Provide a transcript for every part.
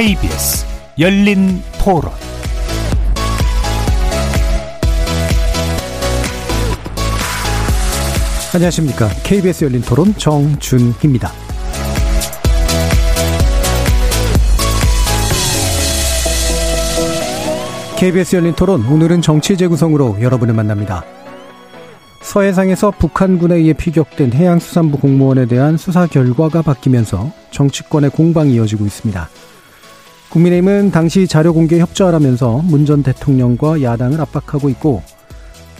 KBS 열린 토론 안녕하십니까. KBS 열린 토론 정준희입니다. KBS 열린 토론 오늘은 정치 재구성으로 여러분을 만납니다. 서해상에서 북한군에 의해 피격된 해양수산부 공무원에 대한 수사 결과가 바뀌면서 정치권의 공방이 이어지고 있습니다. 국민의힘은 당시 자료 공개 협조하라면서 문 전 대통령과 야당을 압박하고 있고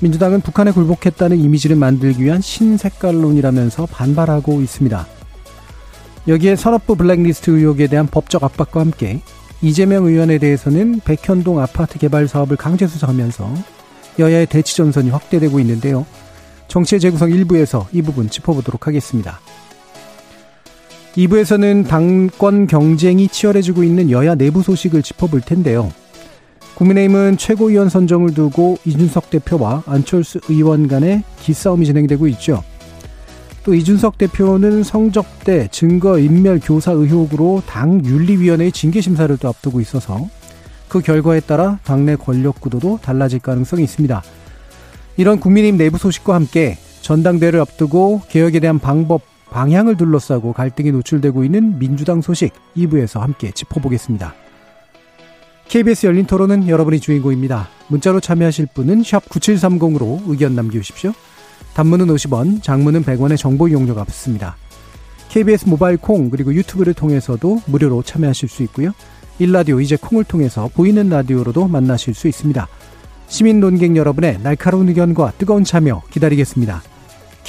민주당은 북한에 굴복했다는 이미지를 만들기 위한 신색깔론이라면서 반발하고 있습니다. 여기에 산업부 블랙리스트 의혹에 대한 법적 압박과 함께 이재명 의원에 대해서는 백현동 아파트 개발 사업을 강제 수사하면서 여야의 대치 전선이 확대되고 있는데요. 정치의 재구성 일부에서 이 부분 짚어보도록 하겠습니다. 2부에서는 당권 경쟁이 치열해지고 있는 여야 내부 소식을 짚어볼 텐데요. 국민의힘은 최고위원 선정을 두고 이준석 대표와 안철수 의원 간의 기싸움이 진행되고 있죠. 또 이준석 대표는 성적대 증거 인멸 교사 의혹으로 당 윤리위원회의 징계 심사를 또 앞두고 있어서 그 결과에 따라 당내 권력 구도도 달라질 가능성이 있습니다. 이런 국민의힘 내부 소식과 함께 전당대를 앞두고 개혁에 대한 방법, 방향을 둘러싸고 갈등이 노출되고 있는 민주당 소식 2부에서 함께 짚어보겠습니다. KBS 열린 토론은 여러분이 주인공입니다. 문자로 참여하실 분은 9730으로 의견 남겨주십시오. 단문은 50원, 장문은 100원의 정보 이용료가 붙습니다. KBS 모바일 콩 그리고 유튜브를 통해서도 무료로 참여하실 수 있고요. 일라디오 이제 콩을 통해서 보이는 라디오로도 만나실 수 있습니다. 시민 논객 여러분의 날카로운 의견과 뜨거운 참여 기다리겠습니다.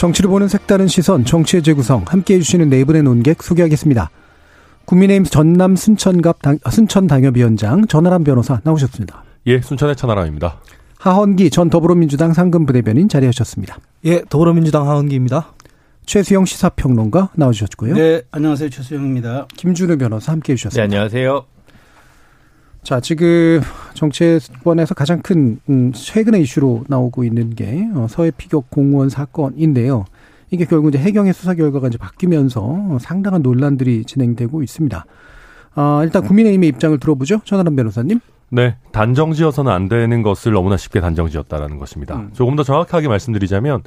정치를 보는 색다른 시선, 정치의 재구성, 함께 해 주시는 네 분의 논객 소개하겠습니다. 국민의힘 전남 순천갑 당, 순천 당협위원장 전하람 변호사 나오셨습니다. 예, 순천의 천하람입니다. 하헌기 전 더불어민주당 상근부대변인 자리하셨습니다. 예, 더불어민주당 하헌기입니다. 최수영 시사평론가 나오셨고요. 네, 안녕하세요. 최수영입니다. 김준우 변호사 함께 해 주셨습니다. 네, 안녕하세요. 자, 지금 정치권에서 가장 큰 음, 최근의 이슈로 나오고 있는 게 어, 서해 피격 공무원 사건인데요. 이게 결국 이제 해경의 수사 결과가 이제 바뀌면서 상당한 논란들이 진행되고 있습니다. 아, 일단 국민의힘의 입장을 들어보죠. 전하람 변호사님. 네, 단정지어서는 안 되는 것을 너무나 쉽게 단정지었다라는 것입니다. 음. 조금 더 정확하게 말씀드리자면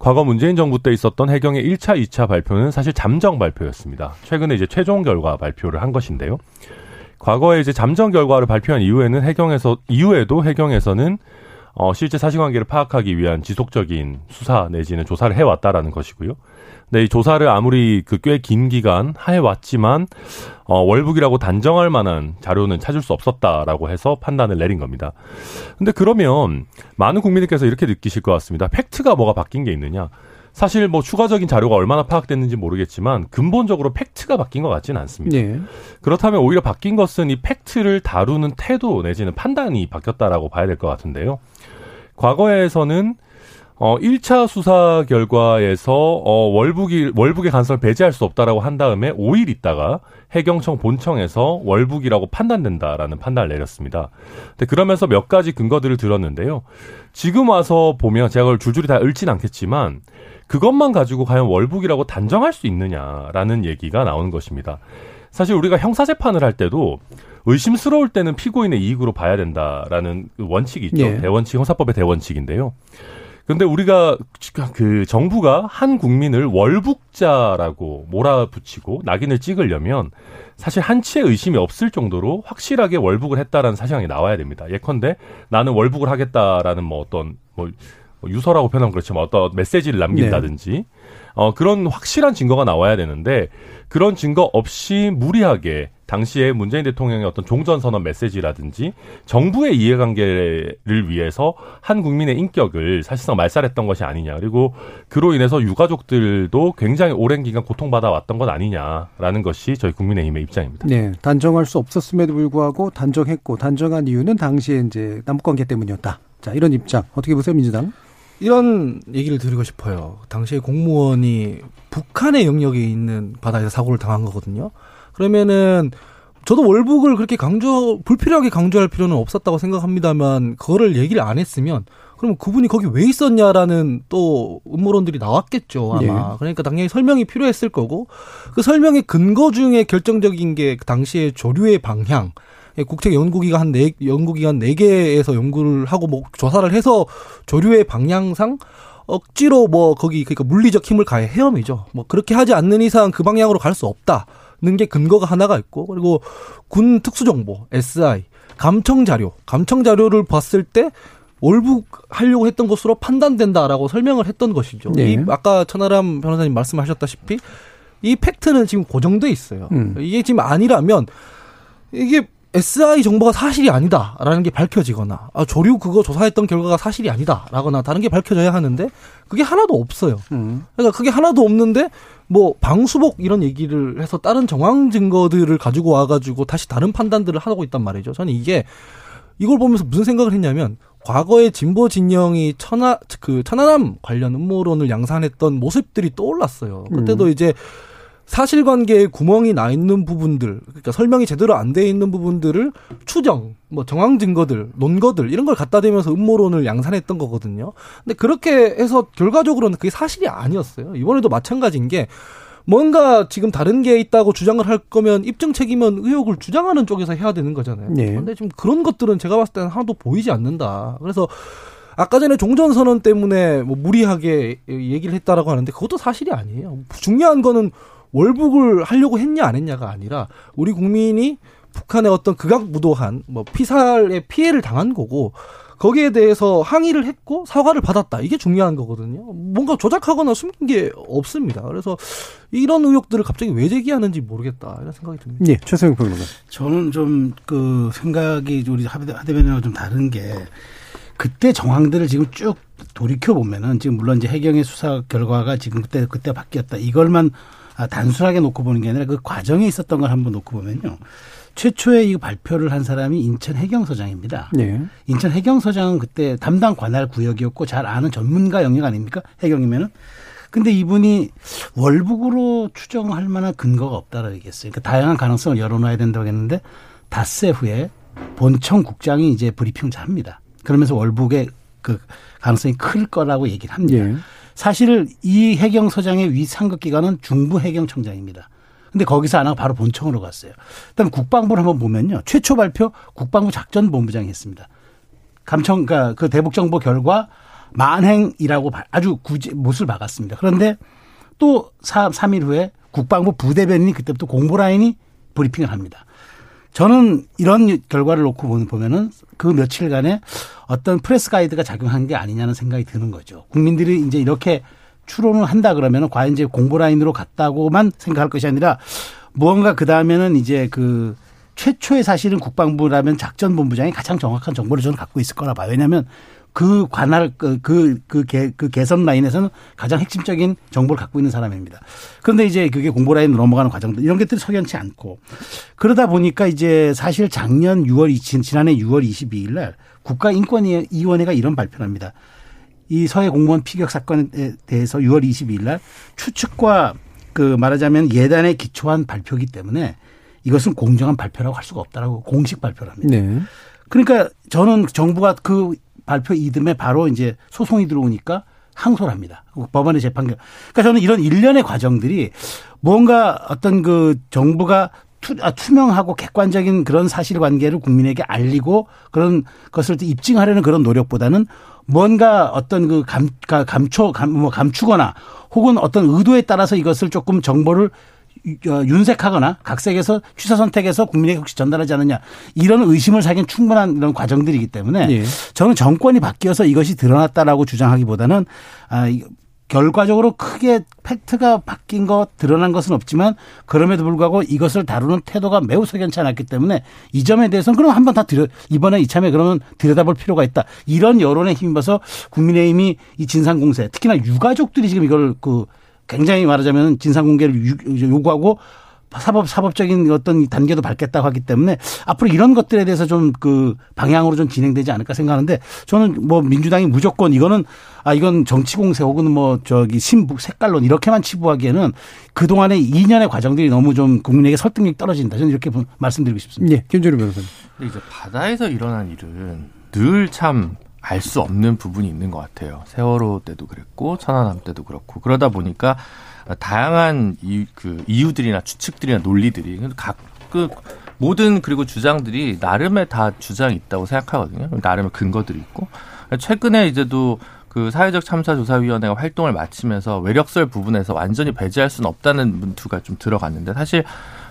과거 문재인 정부 때 있었던 해경의 1차, 2차 발표는 사실 잠정 발표였습니다. 최근에 이제 최종 결과 발표를 한 것인데요. 과거에 이제 잠정 결과를 발표한 이후에는 해경에서 이후에도 해경에서는 어 실제 사실관계를 파악하기 위한 지속적인 수사 내지는 조사를 해왔다라는 것이고요. 네, 이 조사를 아무리 그 꽤 긴 기간 해왔지만 어, 월북이라고 단정할 만한 자료는 찾을 수 없었다라고 해서 판단을 내린 겁니다. 근데 그러면 많은 국민들께서 이렇게 느끼실 것 같습니다. 팩트가 뭐가 바뀐 게 있느냐? 사실 뭐 추가적인 자료가 얼마나 파악됐는지 모르겠지만 근본적으로 팩트가 바뀐 것 같지는 않습니다. 네. 그렇다면 오히려 바뀐 것은 이 팩트를 다루는 태도 내지는 판단이 바뀌었다라고 봐야 될 것 같은데요. 과거에서는 어 1차 수사 결과에서 어 월북이 월북의 가능성을 배제할 수 없다라고 한 다음에 5일 있다가 해경청 본청에서 월북이라고 판단된다라는 판단을 내렸습니다. 근데 그러면서 몇 가지 근거들을 들었는데요. 지금 와서 보면 제가 그걸 줄줄이 다 읽진 않겠지만 그것만 가지고 과연 월북이라고 단정할 수 있느냐라는 얘기가 나오는 것입니다. 사실 우리가 형사 재판을 할 때도 의심스러울 때는 피고인의 이익으로 봐야 된다라는 원칙이 있죠. 예. 대원칙 형사법의 대원칙인데요. 근데 우리가 그 정부가 한 국민을 월북자라고 몰아붙이고 낙인을 찍으려면 사실 한치의 의심이 없을 정도로 확실하게 월북을 했다라는 사실이 나와야 됩니다. 예컨대 나는 월북을 하겠다라는 뭐 어떤 뭐 유서라고 표현하면 그렇지만 어떤 메시지를 남긴다든지 네. 어 그런 확실한 증거가 나와야 되는데 그런 증거 없이 무리하게 당시에 문재인 대통령의 어떤 종전 선언 메시지라든지 정부의 이해관계를 위해서 한 국민의 인격을 사실상 말살했던 것이 아니냐. 그리고 그로 인해서 유가족들도 굉장히 오랜 기간 고통받아 왔던 것 아니냐라는 것이 저희 국민의힘의 입장입니다. 네, 단정할 수 없었음에도 불구하고 단정했고 단정한 이유는 당시에 이제 남북관계 때문이었다. 자, 이런 입장 어떻게 보세요, 민주당? 이런 얘기를 드리고 싶어요. 당시에 공무원이 북한의 영역에 있는 바다에서 사고를 당한 거거든요. 그러면은 저도 월북을 그렇게 강조 불필요하게 강조할 필요는 없었다고 생각합니다만 그거를 얘기를 안 했으면 그럼 그분이 거기 왜 있었냐라는 또 음모론들이 나왔겠죠 아마 예. 그러니까 당연히 설명이 필요했을 거고 그 설명의 근거 중에 결정적인 게 그 당시의 조류의 방향 국책 연구기관 한 네, 연구기관 네 개에서 연구를 하고 뭐 조사를 해서 조류의 방향상 억지로 뭐 거기 그러니까 물리적 힘을 가해 헤엄이죠. 뭐 그렇게 하지 않는 이상 그 방향으로 갈 수 없다는 게 근거가 하나가 있고 그리고 군 특수정보 SI 감청 자료 감청 자료를 봤을 때 월북하려고 했던 것으로 판단된다라고 설명을 했던 것이죠. 네. 이 아까 천하람 변호사님 말씀하셨다시피 이 팩트는 지금 고정돼 있어요. 음. 이게 지금 아니라면 이게 SI 정보가 사실이 아니다라는 게 밝혀지거나 아, 조류 그거 조사했던 결과가 사실이 아니다라거나 다른 게 밝혀져야 하는데 그게 하나도 없어요. 음. 그러니까 그게 하나도 없는데 뭐 방수복 이런 얘기를 해서 다른 정황 증거들을 가지고 와가지고 다시 다른 판단들을 하고 있단 말이죠. 저는 이게 이걸 보면서 무슨 생각을 했냐면 과거에 진보 진영이 천하 그 천하남 관련 음모론을 양산했던 모습들이 떠올랐어요. 그때도 음. 이제 사실관계에 구멍이 나 있는 부분들, 그러니까 설명이 제대로 안 돼 있는 부분들을 추정, 뭐 정황 증거들, 논거들 이런 걸 갖다 대면서 음모론을 양산했던 거거든요. 근데 그렇게 해서 결과적으로는 그게 사실이 아니었어요. 이번에도 마찬가지인 게 뭔가 지금 다른 게 있다고 주장을 할 거면 입증 책임은 의혹을 주장하는 쪽에서 해야 되는 거잖아요. 네. 근데 지금 그런 것들은 제가 봤을 때는 하나도 보이지 않는다. 그래서 아까 전에 종전 선언 때문에 뭐 무리하게 얘기를 했다라고 하는데 그것도 사실이 아니에요. 중요한 거는 월북을 하려고 했냐 안 했냐가 아니라 우리 국민이 북한의 어떤 극악무도한 뭐 피살의 피해를 당한 거고 거기에 대해서 항의를 했고 사과를 받았다. 이게 중요한 거거든요. 뭔가 조작하거나 숨긴 게 없습니다. 그래서 이런 의혹들을 갑자기 왜 제기하는지 모르겠다. 이런 생각이 듭니다. 예, 최소영 평론가. 저는 좀 그 생각이 우리 하대변이랑 좀 다른 게 그때 정황들을 지금 쭉 돌이켜 보면은 지금 물론 이제 해경의 수사 결과가 지금 그때 그때 바뀌었다. 이걸만 아, 단순하게 놓고 보는 게 아니라 그 과정에 있었던 걸 한번 놓고 보면요. 최초에 이 발표를 한 사람이 인천 해경서장입니다. 네. 인천 해경서장은 그때 담당 관할 구역이었고 잘 아는 전문가 영역 아닙니까? 해경이면은. 근데 이분이 월북으로 추정할 만한 근거가 없다라고 얘기했어요. 그러니까 다양한 가능성을 열어놔야 된다고 했는데 닷새 후에 본청 국장이 이제 브리핑을 합니다. 그러면서 월북의 그 가능성이 클 거라고 얘기를 합니다. 네. 사실 이 해경 서장의 위 상급 기관은 중부 해경 청장입니다. 근데 거기서 안 하고 바로 본청으로 갔어요. 그다음에 국방부를 한번 보면요. 최초 발표 국방부 작전 본부장이 했습니다. 감청 그러니까 그 대북 정보 결과 만행이라고 아주 굳이 못을 박았습니다. 그런데 또 3, 3일 후에 국방부 부대변인이 그때부터 공보라인이 브리핑을 합니다. 저는 이런 결과를 놓고 보면은 그 며칠간에 어떤 프레스 가이드가 작용한 게 아니냐는 생각이 드는 거죠. 국민들이 이제 이렇게 추론을 한다 그러면은 과연 이제 공보 라인으로 갔다고만 생각할 것이 아니라 무언가 그 다음에는 이제 그 최초의 사실은 국방부라면 작전본부장이 가장 정확한 정보를 저는 갖고 있을 거라 봐요. 왜냐하면 그 관할 그그그 개, 그 개선 라인에서는 가장 핵심적인 정보를 갖고 있는 사람입니다. 그런데 이제 그게 공보 라인으로 넘어가는 과정들 이런 것들이 석연치 않고 그러다 보니까 이제 사실 작년 6월 지난해 6월 22일 날 국가인권위원회가 이런 발표를 합니다. 이 서해 공무원 피격 사건에 대해서 6월 22일 날 추측과 그 말하자면 예단에 기초한 발표기 때문에 이것은 공정한 발표라고 할 수가 없다라고 공식 발표를 합니다. 네. 그러니까 저는 정부가 그 발표 이듬해 바로 이제 소송이 들어오니까 항소를 합니다. 법원의 재판결. 그러니까 저는 이런 일련의 과정들이 뭔가 어떤 그 정부가 투, 아, 투명하고 객관적인 그런 사실관계를 국민에게 알리고 그런 것을 입증하려는 그런 노력보다는 뭔가 어떤 그 감, 감초, 감, 뭐 감추거나 혹은 어떤 의도에 따라서 이것을 조금 정보를 어, 윤색하거나 각색해서 취사 선택해서 국민에게 혹시 전달하지 않느냐 이런 의심을 사긴 충분한 이런 과정들이기 때문에 예. 저는 정권이 바뀌어서 이것이 드러났다라고 주장하기보다는 아 결과적으로 크게 팩트가 바뀐 것 드러난 것은 없지만 그럼에도 불구하고 이것을 다루는 태도가 매우 석연치 않았기 때문에 이 점에 대해서는 그럼 한번 다 들여 이번에 이참에 그러면 들여다볼 필요가 있다 이런 여론에 힘입어서 국민의힘이 이 진상 공세 특히나 유가족들이 지금 이걸 그 굉장히 말하자면 진상 공개를 요구하고 사법 사법적인 어떤 단계도 밟겠다고 하기 때문에 앞으로 이런 것들에 대해서 좀 그 방향으로 좀 진행되지 않을까 생각하는데 저는 뭐 민주당이 무조건 이거는 아 이건 정치 공세 혹은 뭐 저기 신부 색깔론 이렇게만 치부하기에는 그 동안의 2년의 과정들이 너무 좀 국민에게 설득력이 떨어진다. 저는 이렇게 말씀드리고 싶습니다. 예, 김준우 변호사님. 이제 바다에서 일어난 일은 늘참 알 수 없는 부분이 있는 것 같아요. 세월호 때도 그랬고 천안함 때도 그렇고 그러다 보니까 다양한 이, 그 이유들이나 추측들이나 논리들이 각그 모든 그리고 주장들이 나름의 다 주장이 있다고 생각하거든요. 나름의 근거들이 있고 최근에 이제도 그 사회적 참사 조사위원회가 활동을 마치면서 외력설 부분에서 완전히 배제할 수는 없다는 문투가 좀 들어갔는데 사실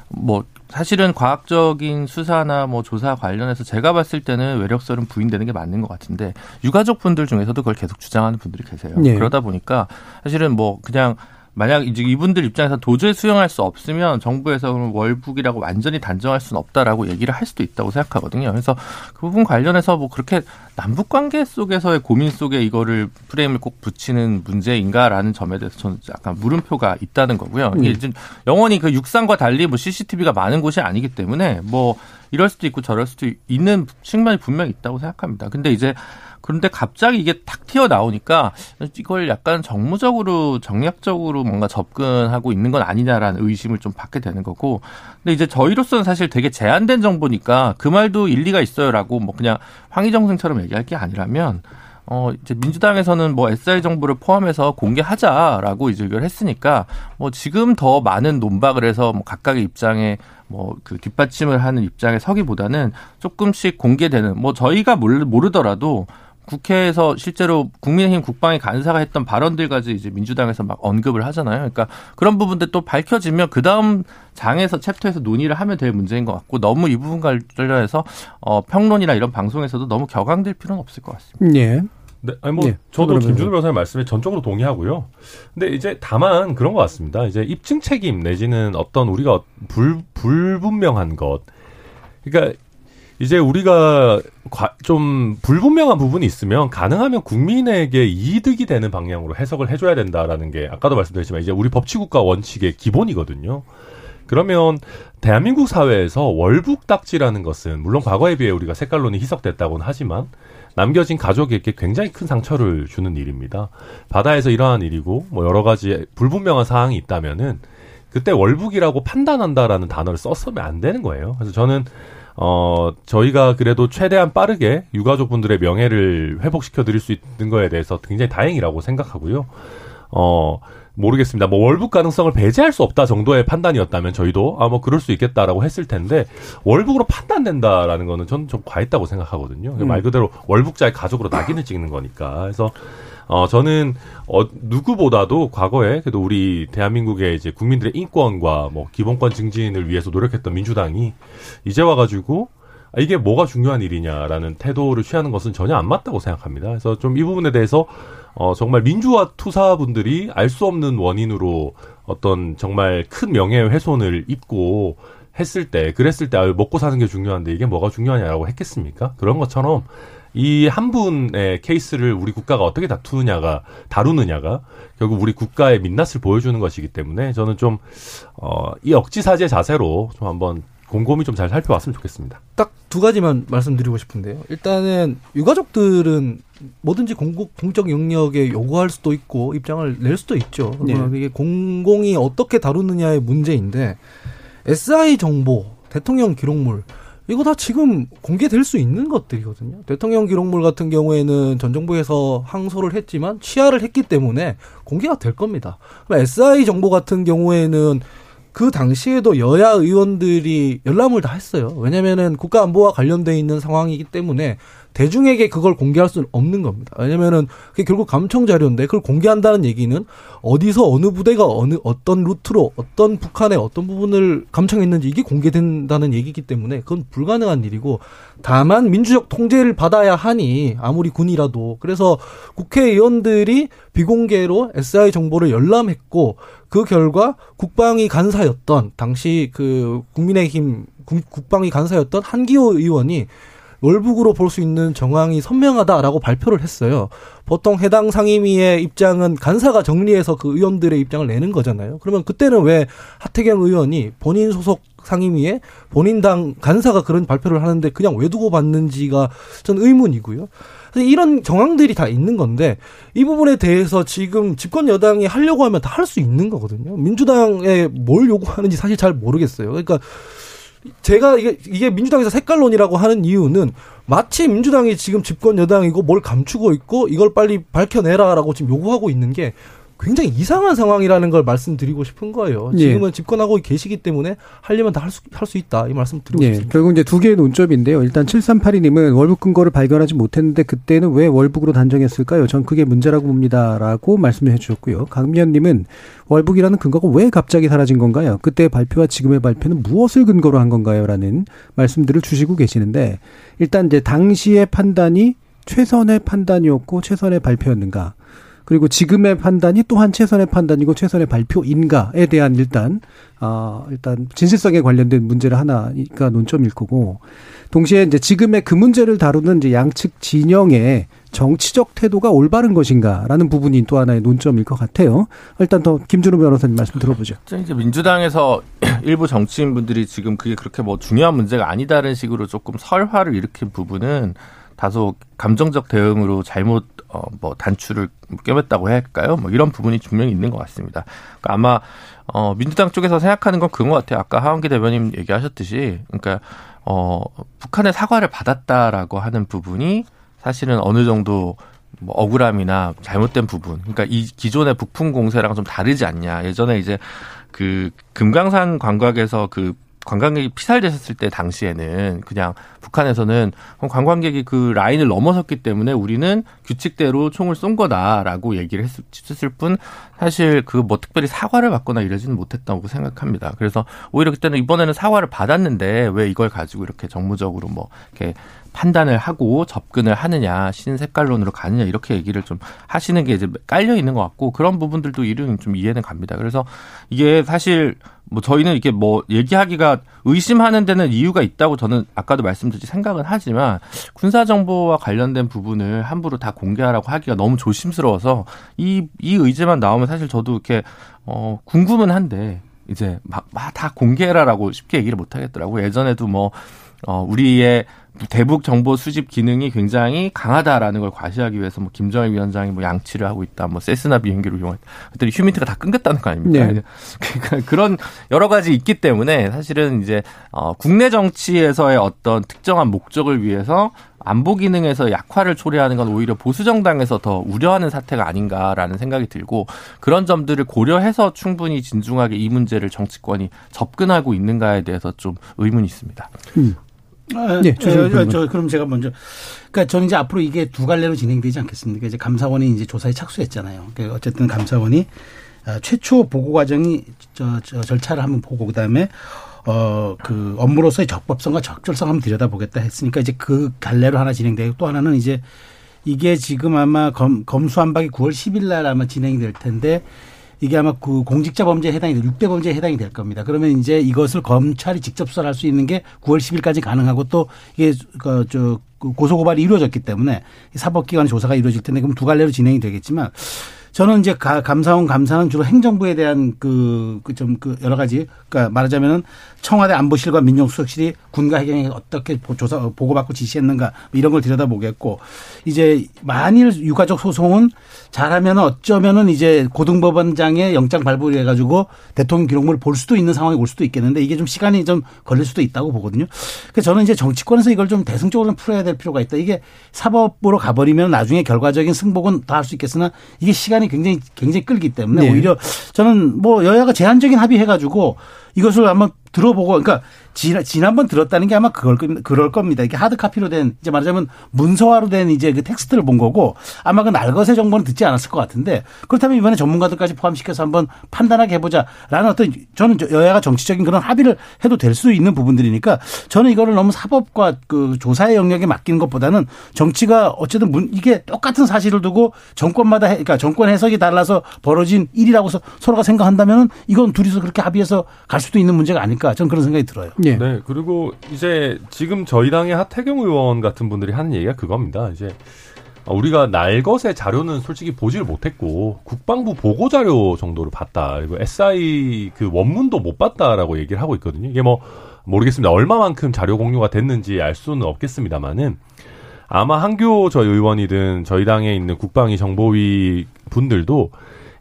뭐 사실은 과학적인 수사나 뭐 조사 관련해서 제가 봤을 때는 외력설은 부인되는 게 맞는 것 같은데 유가족 분들 중에서도 그걸 계속 주장하는 분들이 계세요. 네. 그러다 보니까 사실은 뭐 그냥 만약 이제 이분들 입장에서 도저히 수용할 수 없으면 정부에서 그럼 월북이라고 완전히 단정할 수는 없다라고 얘기를 할 수도 있다고 생각하거든요. 그래서 그 부분 관련해서 뭐 그렇게 남북 관계 속에서의 고민 속에 이거를 프레임을 꼭 붙이는 문제인가라는 점에 대해서 저는 약간 물음표가 있다는 거고요. 이게 음. 영원히 그 육상과 달리 뭐 CCTV가 많은 곳이 아니기 때문에 뭐 이럴 수도 있고 저럴 수도 있는 측면이 분명히 있다고 생각합니다. 근데 이제 그런데 갑자기 이게 탁 튀어나오니까 이걸 약간 정무적으로 정략적으로 뭔가 접근하고 있는 건 아니냐라는 의심을 좀 받게 되는 거고. 근데 이제 저희로서는 사실 되게 제한된 정보니까 그 말도 일리가 있어요라고 뭐 그냥 황희정생처럼 얘기할 게 아니라면 어, 이제 민주당에서는 뭐 SI 정보를 포함해서 공개하자라고 이제 이걸 했으니까 뭐 지금 더 많은 논박을 해서 뭐 각각의 입장에 뭐 그 뒷받침을 하는 입장에 서기보다는 조금씩 공개되는 뭐 저희가 모르더라도 국회에서 실제로 국민의힘 국방위 간사가 했던 발언들까지 이제 민주당에서 막 언급을 하잖아요. 그러니까 그런 부분들 또 밝혀지면 그 다음 장에서 챕터에서 논의를 하면 될 문제인 것 같고 너무 이 부분 관련해서 어, 평론이나 이런 방송에서도 너무 격앙될 필요는 없을 것 같습니다. 예. 네, 아니 뭐 예, 저도 김준호 변호사님 말씀에 전적으로 동의하고요. 근데 이제 다만 그런 것 같습니다. 이제 입증 책임 내지는 어떤 우리가 불 불분명한 것, 그러니까 이제 우리가 좀 불분명한 부분이 있으면 가능하면 국민에게 이득이 되는 방향으로 해석을 해줘야 된다라는 게 아까도 말씀드렸지만 이제 우리 법치국가 원칙의 기본이거든요. 그러면 대한민국 사회에서 월북 딱지라는 것은 물론 과거에 비해 우리가 색깔론이 희석됐다고는 하지만 남겨진 가족에게 굉장히 큰 상처를 주는 일입니다. 바다에서 일어난 일이고 뭐 여러 가지 불분명한 사항이 있다면은 그때 월북이라고 판단한다라는 단어를 썼으면 안 되는 거예요. 그래서 저는 어, 저희가 그래도 최대한 빠르게 유가족분들의 명예를 회복시켜 드릴 수 있는 거에 대해서 굉장히 다행이라고 생각하고요. 어, 모르겠습니다. 뭐 월북 가능성을 배제할 수 없다 정도의 판단이었다면 저희도 아 뭐 그럴 수 있겠다라고 했을 텐데 월북으로 판단된다라는 거는 저는 좀 과했다고 생각하거든요. 음. 말 그대로 월북자의 가족으로 낙인을 찍는 거니까. 그래서 어, 저는, 어, 누구보다도 과거에 그래도 우리 대한민국의 이제 국민들의 인권과 뭐 기본권 증진을 위해서 노력했던 민주당이 이제 와가지고 아, 이게 뭐가 중요한 일이냐라는 태도를 취하는 것은 전혀 안 맞다고 생각합니다. 그래서 좀 이 부분에 대해서 어, 정말 민주화 투사분들이 알 수 없는 원인으로 어떤 정말 큰 명예훼손을 입고 했을 때, 그랬을 때, 아, 먹고 사는 게 중요한데 이게 뭐가 중요하냐라고 했겠습니까? 그런 것처럼 이 한 분의 케이스를 우리 국가가 어떻게 다투느냐가 다루느냐가 결국 우리 국가의 민낯을 보여주는 것이기 때문에 저는 좀 어, 이 억지 사제 자세로 좀 한번 곰곰이 좀 잘 살펴봤으면 좋겠습니다. 딱 두 가지만 말씀드리고 싶은데요. 일단은 유가족들은 뭐든지 공공, 공적 영역에 요구할 수도 있고 입장을 낼 수도 있죠. 네. 이게 공공이 어떻게 다루느냐의 문제인데 SI 정보, 대통령 기록물 이거 다 지금 공개될 수 있는 것들이거든요. 대통령 기록물 같은 경우에는 전 정부에서 항소를 했지만 취하를 했기 때문에 공개가 될 겁니다. SI 정보 같은 경우에는 그 당시에도 여야 의원들이 열람을 다 했어요. 왜냐면은 국가 안보와 관련돼 있는 상황이기 때문에 대중에게 그걸 공개할 수는 없는 겁니다. 왜냐면은 그게 결국 감청 자료인데 그걸 공개한다는 얘기는 어디서 어느 부대가 어느 어떤 루트로 어떤 북한의 어떤 부분을 감청했는지 이게 공개된다는 얘기이기 때문에 그건 불가능한 일이고 다만 민주적 통제를 받아야 하니 아무리 군이라도 그래서 국회의원들이 비공개로 SI 정보를 열람했고 그 결과 국방위 간사였던 당시 그 국민의힘 국방위 간사였던 한기호 의원이 월북으로 볼 수 있는 정황이 선명하다라고 발표를 했어요. 보통 해당 상임위의 입장은 간사가 정리해서 그 의원들의 입장을 내는 거잖아요. 그러면 그때는 왜 하태경 의원이 본인 소속 상임위에 본인 당 간사가 그런 발표를 하는데 그냥 왜 두고 받는지가 전 의문이고요. 이런 정황들이 다 있는 건데 이 부분에 대해서 지금 집권 여당이 하려고 하면 다 할 수 있는 거거든요. 민주당에 뭘 요구하는지 사실 잘 모르겠어요. 그러니까 제가 이게, 이게 민주당에서 색깔론이라고 하는 이유는 마치 민주당이 지금 집권 여당이고 뭘 감추고 있고 이걸 빨리 밝혀내라라고 지금 요구하고 있는 게 굉장히 이상한 상황이라는 걸 말씀드리고 싶은 거예요. 예. 지금은 예. 집권하고 계시기 때문에 하려면 다 할 수 할 수 있다 이 말씀 드리고 예. 싶습니다. 결국 이제 두 개의 논점인데요. 일단 7382님은 월북 근거를 발견하지 못했는데 그때는 왜 월북으로 단정했을까요? 전 그게 문제라고 봅니다라고 말씀해 주셨고요. 강미연님은 월북이라는 근거가 왜 갑자기 사라진 건가요? 그때 발표와 지금의 발표는 무엇을 근거로 한 건가요?라는 말씀들을 주시고 계시는데 일단 이제 당시의 판단이 최선의 판단이었고 최선의 발표였는가? 그리고 지금의 판단이 또한 최선의 판단이고 최선의 발표인가에 대한 일단 어 일단 진실성에 관련된 문제를 하나가 논점일 거고 동시에 이제 지금의 그 문제를 다루는 이제 양측 진영의 정치적 태도가 올바른 것인가라는 부분이 또 하나의 논점일 것 같아요. 일단 더 김준호 변호사님 말씀 들어보죠. 이제 민주당에서 일부 정치인분들이 지금 그게 그렇게 뭐 중요한 문제가 아니다는 식으로 조금 설화를 일으킨 부분은 다소 감정적 대응으로 잘못 어, 뭐 단추를 꿰맸다고 해야 할까요? 뭐 이런 부분이 분명히 있는 것 같습니다. 그러니까 아마 어, 민주당 쪽에서 생각하는 건 그런 것 같아요. 아까 하원기 대변인 얘기하셨듯이, 그러니까 어, 북한의 사과를 받았다라고 하는 부분이 사실은 어느 정도 뭐 억울함이나 잘못된 부분, 그러니까 이 기존의 북풍 공세랑 좀 다르지 않냐. 예전에 이제 그 금강산 관광에서 그 관광객이 피살되셨을 때 당시에는 그냥 북한에서는 관광객이 그 라인을 넘어섰기 때문에 우리는 규칙대로 총을 쏜 거다라고 얘기를 했을 뿐 사실 그 뭐 특별히 사과를 받거나 이러지는 못했다고 생각합니다. 그래서 오히려 그때는 이번에는 사과를 받았는데 왜 이걸 가지고 이렇게 정무적으로 뭐 이렇게 판단을 하고 접근을 하느냐 신색깔론으로 가느냐 이렇게 얘기를 좀 하시는 게 이제 깔려 있는 것 같고 그런 부분들도 이름 좀 이해는 갑니다. 그래서 이게 사실 뭐 저희는 이게 뭐 얘기하기가 의심하는 데는 이유가 있다고 저는 아까도 말씀드렸지 생각은 하지만 군사 정보와 관련된 부분을 함부로 다 공개하라고 하기가 너무 조심스러워서 이이 의제만 나오면 사실 저도 이렇게 어 궁금은 한데 이제 막 다 공개해라라고 쉽게 얘기를 못 하겠더라고. 예전에도 뭐 어, 우리의 대북 정보 수집 기능이 굉장히 강하다라는 걸 과시하기 위해서 뭐 김정일 위원장이 뭐 양치를 하고 있다, 뭐 세스나 비행기를 이용했다. 그랬더니 휴민트가 다 끊겼다는 거 아닙니까? 네. 그러니까 그런 여러 가지 있기 때문에 사실은 이제 어, 국내 정치에서의 어떤 특정한 목적을 위해서 안보 기능에서 약화를 초래하는 건 오히려 보수 정당에서 더 우려하는 사태가 아닌가라는 생각이 들고 그런 점들을 고려해서 충분히 진중하게 이 문제를 정치권이 접근하고 있는가에 대해서 좀 의문이 있습니다. 음. 아, 네, 저, 저, 그럼 제가 먼저. 그러니까 저는 이제 앞으로 이게 두 갈래로 진행되지 않겠습니까? 이제 감사원이 이제 조사에 착수했잖아요. 그러니까 어쨌든 감사원이 아, 최초 보고 과정이 저, 저 절차를 한번 보고 그다음에 어, 그 업무로서의 적법성과 적절성 한번 들여다보겠다 했으니까 이제 그 갈래로 하나 진행되고 또 하나는 이제 이게 지금 아마 검, 검수한박이 9월 10일 날 아마 진행이 될 텐데 이게 아마 그 공직자 범죄에 해당이 돼 6대 범죄에 해당이 될 겁니다. 그러면 이제 이것을 검찰이 직접 수사할 수 있는 게 9월 10일까지 가능하고 또 이게 그저 고소 고발이 이루어졌기 때문에 사법기관의 조사가 이루어질 텐데 그럼 두 갈래로 진행이 되겠지만 저는 이제 감사원 감사는 주로 행정부에 대한 그, 그 좀, 그 여러 가지, 그러니까 말하자면은 청와대 안보실과 민정수석실이 군과 해경에 어떻게 조사, 보고받고 지시했는가 뭐 이런 걸 들여다보겠고 이제 만일 유가족 소송은 잘하면 어쩌면은 이제 고등법원장의 영장 발부를 해가지고 대통령 기록물을 볼 수도 있는 상황이 올 수도 있겠는데 이게 좀 시간이 좀 걸릴 수도 있다고 보거든요. 그래서 저는 이제 정치권에서 이걸 좀 대승적으로 좀 풀어야 될 필요가 있다. 이게 사법부로 가버리면 나중에 결과적인 승복은 더할수 있겠으나 이게 시간 이 굉장히 굉장히 끌기 때문에 네. 오히려 저는 뭐 여야가 제한적인 합의해가지고 이것을 한번 들어보고 그러니까 지난, 지난번 들었다는 게 아마 그걸 그럴 겁니다. 이게 하드 카피로 된 이제 말하자면 문서화로 된 이제 그 텍스트를 본 거고 아마 그 날것의 정보는 듣지 않았을 것 같은데 그렇다면 이번에 전문가들까지 포함시켜서 한번 판단하게 해보자라는 어떤 저는 여야가 정치적인 그런 합의를 해도 될 수 있는 부분들이니까 저는 이거를 너무 사법과 그 조사의 영역에 맡기는 것보다는 정치가 어쨌든 문, 이게 똑같은 사실을 두고 정권마다 해, 그러니까 정권 해석이 달라서 벌어진 일이라고 서로가 생각한다면 이건 둘이서 그렇게 합의해서 갈 수도 있는 문제가 아닐까 저는 그런 생각이 들어요. 예. 네. 그리고 이제 지금 저희 당의 하태경 의원 같은 분들이 하는 얘기가 그겁니다. 이제 우리가 날것의 자료는 솔직히 보지를 못했고 국방부 보고 자료 정도를 봤다. 그리고 SI 그 원문도 못 봤다라고 얘기를 하고 있거든요. 이게 뭐 모르겠습니다. 얼마만큼 자료 공유가 됐는지 알 수는 없겠습니다만은 아마 한교 저희 의원이든 저희 당에 있는 국방위 정보위 분들도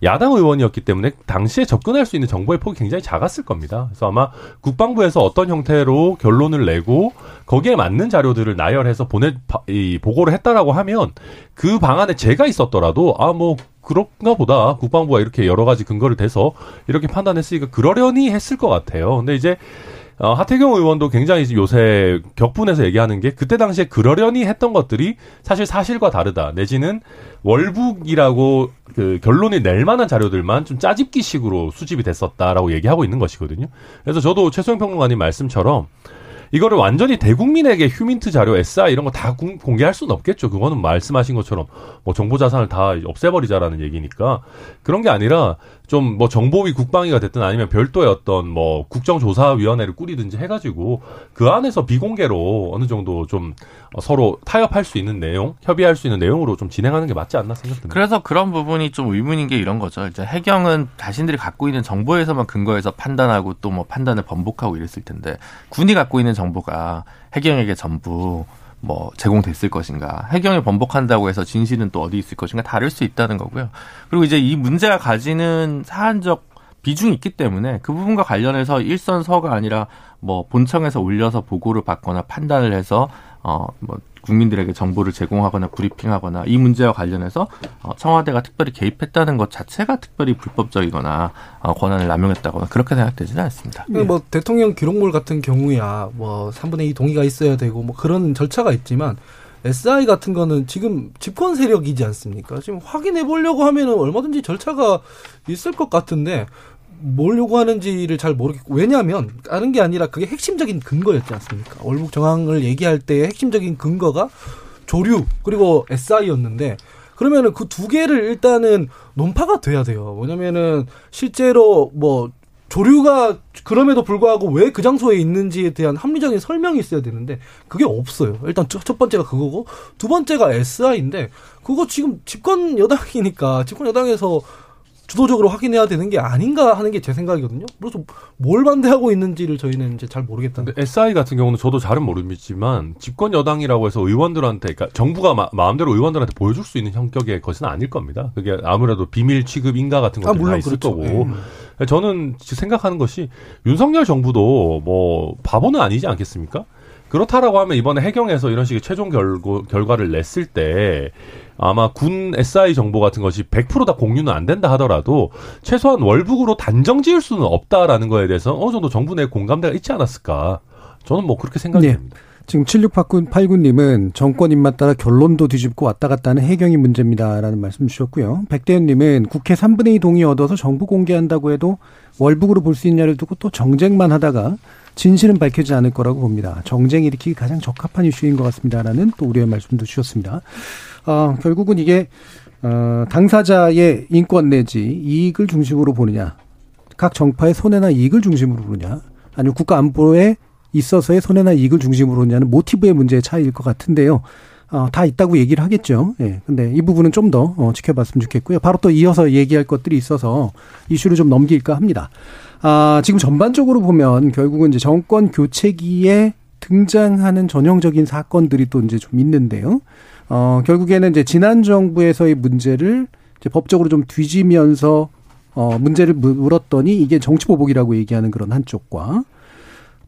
야당 의원이었기 때문에 당시에 접근할 수 있는 정보의 폭이 굉장히 작았을 겁니다. 그래서 아마 국방부에서 어떤 형태로 결론을 내고 거기에 맞는 자료들을 나열해서 보내 이 보고를 했다라고 하면 그 방안에 제가 있었더라도 아뭐 그런가 보다 국방부가 이렇게 여러 가지 근거를 대서 이렇게 판단했으니까 그러려니 했을 것 같아요. 근데 이제 어, 하태경 의원도 굉장히 요새 격분해서 얘기하는 게 그때 당시에 그러려니 했던 것들이 사실 사실과 다르다. 내지는 월북이라고 그 결론이 낼 만한 자료들만 좀 짜집기식으로 수집이 됐었다라고 얘기하고 있는 것이거든요. 그래서 저도 최소영 평론가님 말씀처럼 이거를 완전히 대국민에게 휴민트 자료, SI 이런 거 다 공개할 수는 없겠죠. 그거는 말씀하신 것처럼 뭐 정보 자산을 다 없애버리자라는 얘기니까 그런 게 아니라 좀 뭐 정보위 국방위가 됐든 아니면 별도의 어떤 뭐 국정조사위원회를 꾸리든지 해가지고 그 안에서 비공개로 어느 정도 좀 서로 타협할 수 있는 내용, 협의할 수 있는 내용으로 좀 진행하는 게 맞지 않나 생각됩니다. 그래서 그런 부분이 좀 의문인 게 이런 거죠. 이제 해경은 자신들이 갖고 있는 정보에서만 근거해서 판단하고 또 뭐 판단을 번복하고 이랬을 텐데 군이 갖고 있는 정보가 해경에게 전부 뭐 제공됐을 것인가 해경이 번복한다고 해서 진실은 또 어디 있을 것인가 다를 수 있다는 거고요. 그리고 이제 이 문제가 가지는 사안적 비중이 있기 때문에 그 부분과 관련해서 일선 서가 아니라 뭐 본청에서 올려서 보고를 받거나 판단을 해서 어 뭐 국민들에게 정보를 제공하거나 브리핑하거나 이 문제와 관련해서 어, 청와대가 특별히 개입했다는 것 자체가 특별히 불법적이거나 어, 권한을 남용했다거나 그렇게 생각되지는 않습니다. 네. 뭐 대통령 기록물 같은 경우야 뭐 3분의 2 동의가 있어야 되고 뭐 그런 절차가 있지만 SI 같은 거는 지금 집권 세력이지 않습니까? 지금 확인해 보려고 하면은 얼마든지 절차가 있을 것 같은데 뭘 요구하는지를 잘 모르겠고 왜냐하면 다른 게 아니라 그게 핵심적인 근거였지 않습니까? 월북 정황을 얘기할 때의 핵심적인 근거가 조류 그리고 SI였는데 그러면은 그 두 개를 일단은 논파가 돼야 돼요. 뭐냐면은 실제로 뭐 조류가 그럼에도 불구하고 왜 그 장소에 있는지에 대한 합리적인 설명이 있어야 되는데 그게 없어요. 일단 첫, 첫 번째가 그거고 두 번째가 SI인데 그거 지금 집권 여당이니까 집권 여당에서 주도적으로 확인해야 되는 게 아닌가 하는 게 제 생각이거든요. 그래서 뭘 반대하고 있는지를 저희는 이제 잘 모르겠다. 근데 SI 같은 경우는 저도 잘은 모르겠지만 집권 여당이라고 해서 의원들한테 그러니까 정부가 마, 음대로 의원들한테 보여줄 수 있는 성격의 것은 아닐 겁니다. 그게 아무래도 비밀 취급 인가 같은 것들이 아, 물론 다 있을 그렇죠. 거고. 네. 저는 생각하는 것이 윤석열 정부도 뭐 바보는 아니지 않겠습니까? 그렇다라고 하면 이번에 해경에서 이런 식의 최종 결과, 결과를 냈을 때 아마 군 SI 정보 같은 것이 100%다 공유는 안 된다 하더라도 최소한 월북으로 단정 지을 수는 없다라는 거에 대해서 어느 정도 정부 내 공감대가 있지 않았을까. 저는 뭐 그렇게 생각이 네. 됩니다. 지금 7689님은 정권 입맛 따라 결론도 뒤집고 왔다 갔다 하는 해경이 문제입니다라는 말씀 주셨고요. 백대현님은 국회 3분의 2 동의 얻어서 정부 공개한다고 해도 월북으로 볼 수 있냐를 두고 또 정쟁만 하다가 진실은 밝혀지지 않을 거라고 봅니다. 정쟁 일으키기 가장 적합한 이슈인 것 같습니다라는 또 우려의 말씀도 주셨습니다. 어, 결국은 이게 어, 당사자의 인권 내지 이익을 중심으로 보느냐, 각 정파의 손해나 이익을 중심으로 보느냐, 아니면 국가 안보에 있어서의 손해나 이익을 중심으로 보느냐는 모티브의 문제의 차이일 것 같은데요. 어, 다 있다고 얘기를 하겠죠. 예. 근데 이 부분은 좀 더 어, 지켜봤으면 좋겠고요. 바로 또 이어서 얘기할 것들이 있어서 이슈를 좀 넘길까 합니다. 아, 지금 전반적으로 보면 결국은 이제 정권 교체기에 등장하는 전형적인 사건들이 또 이제 좀 있는데요. 어, 결국에는 이제 지난 정부에서의 문제를 이제 법적으로 좀 뒤지면서 어, 문제를 물었더니 이게 정치 보복이라고 얘기하는 그런 한쪽과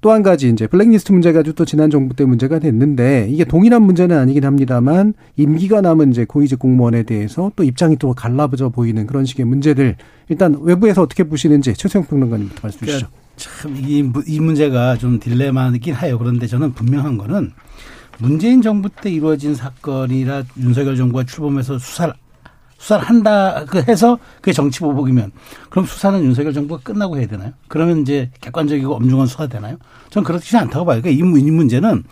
또 한 가지 이제 블랙리스트 문제 가지고 또 지난 정부 때 문제가 됐는데 이게 동일한 문제는 아니긴 합니다만 임기가 남은 이제 고위직 공무원에 대해서 또 입장이 또 갈라져 보이는 그런 식의 문제들 일단 외부에서 어떻게 보시는지 최수영 평론가님부터 말씀 주시죠. 그러니까 참, 이, 이 문제가 좀 딜레마이긴 해요. 그런데 저는 분명한 거는 문재인 정부 때 이루어진 사건이라 윤석열 정부가 출범해서 수사를 수사를 한다 그 해서 그게 정치 보복이면 그럼 수사는 윤석열 정부가 끝나고 해야 되나요? 그러면 이제 객관적이고 엄중한 수사 되나요? 저는 그렇지 않다고 봐요. 그러니까 이, 이 문제는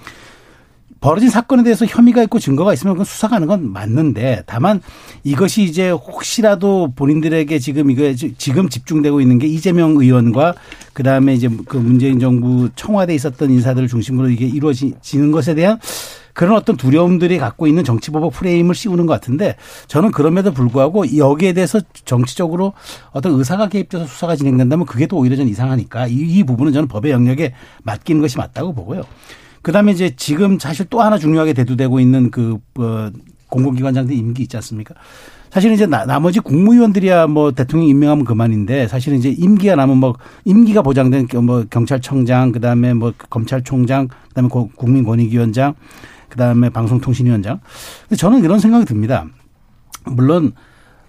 벌어진 사건에 대해서 혐의가 있고 증거가 있으면 그건 수사가 하는 건 맞는데 다만 이것이 이제 혹시라도 본인들에게 지금 이거 지금 집중되고 있는 게 이재명 의원과 그다음에 이제 그 문재인 정부 청와대에 있었던 인사들을 중심으로 이게 이루어지는 것에 대한 그런 어떤 두려움들이 갖고 있는 정치보복 프레임을 씌우는 것 같은데 저는 그럼에도 불구하고 여기에 대해서 정치적으로 어떤 의사가 개입돼서 수사가 진행된다면 그게 또 오히려 좀 이상하니까 이, 이 부분은 저는 법의 영역에 맡기는 것이 맞다고 보고요. 그다음에 이제 지금 사실 또 하나 중요하게 대두되고 있는 그 어, 공공기관장들 임기 있지 않습니까? 사실은 이제 나, 나머지 국무위원들이야 뭐 대통령 임명하면 그만인데 사실은 이제 임기가 남은 뭐 임기가 보장된 뭐 경찰청장 그다음에 뭐 검찰총장 그다음에 국민권익위원장 그다음에 방송통신위원장. 근데 저는 이런 생각이 듭니다. 물론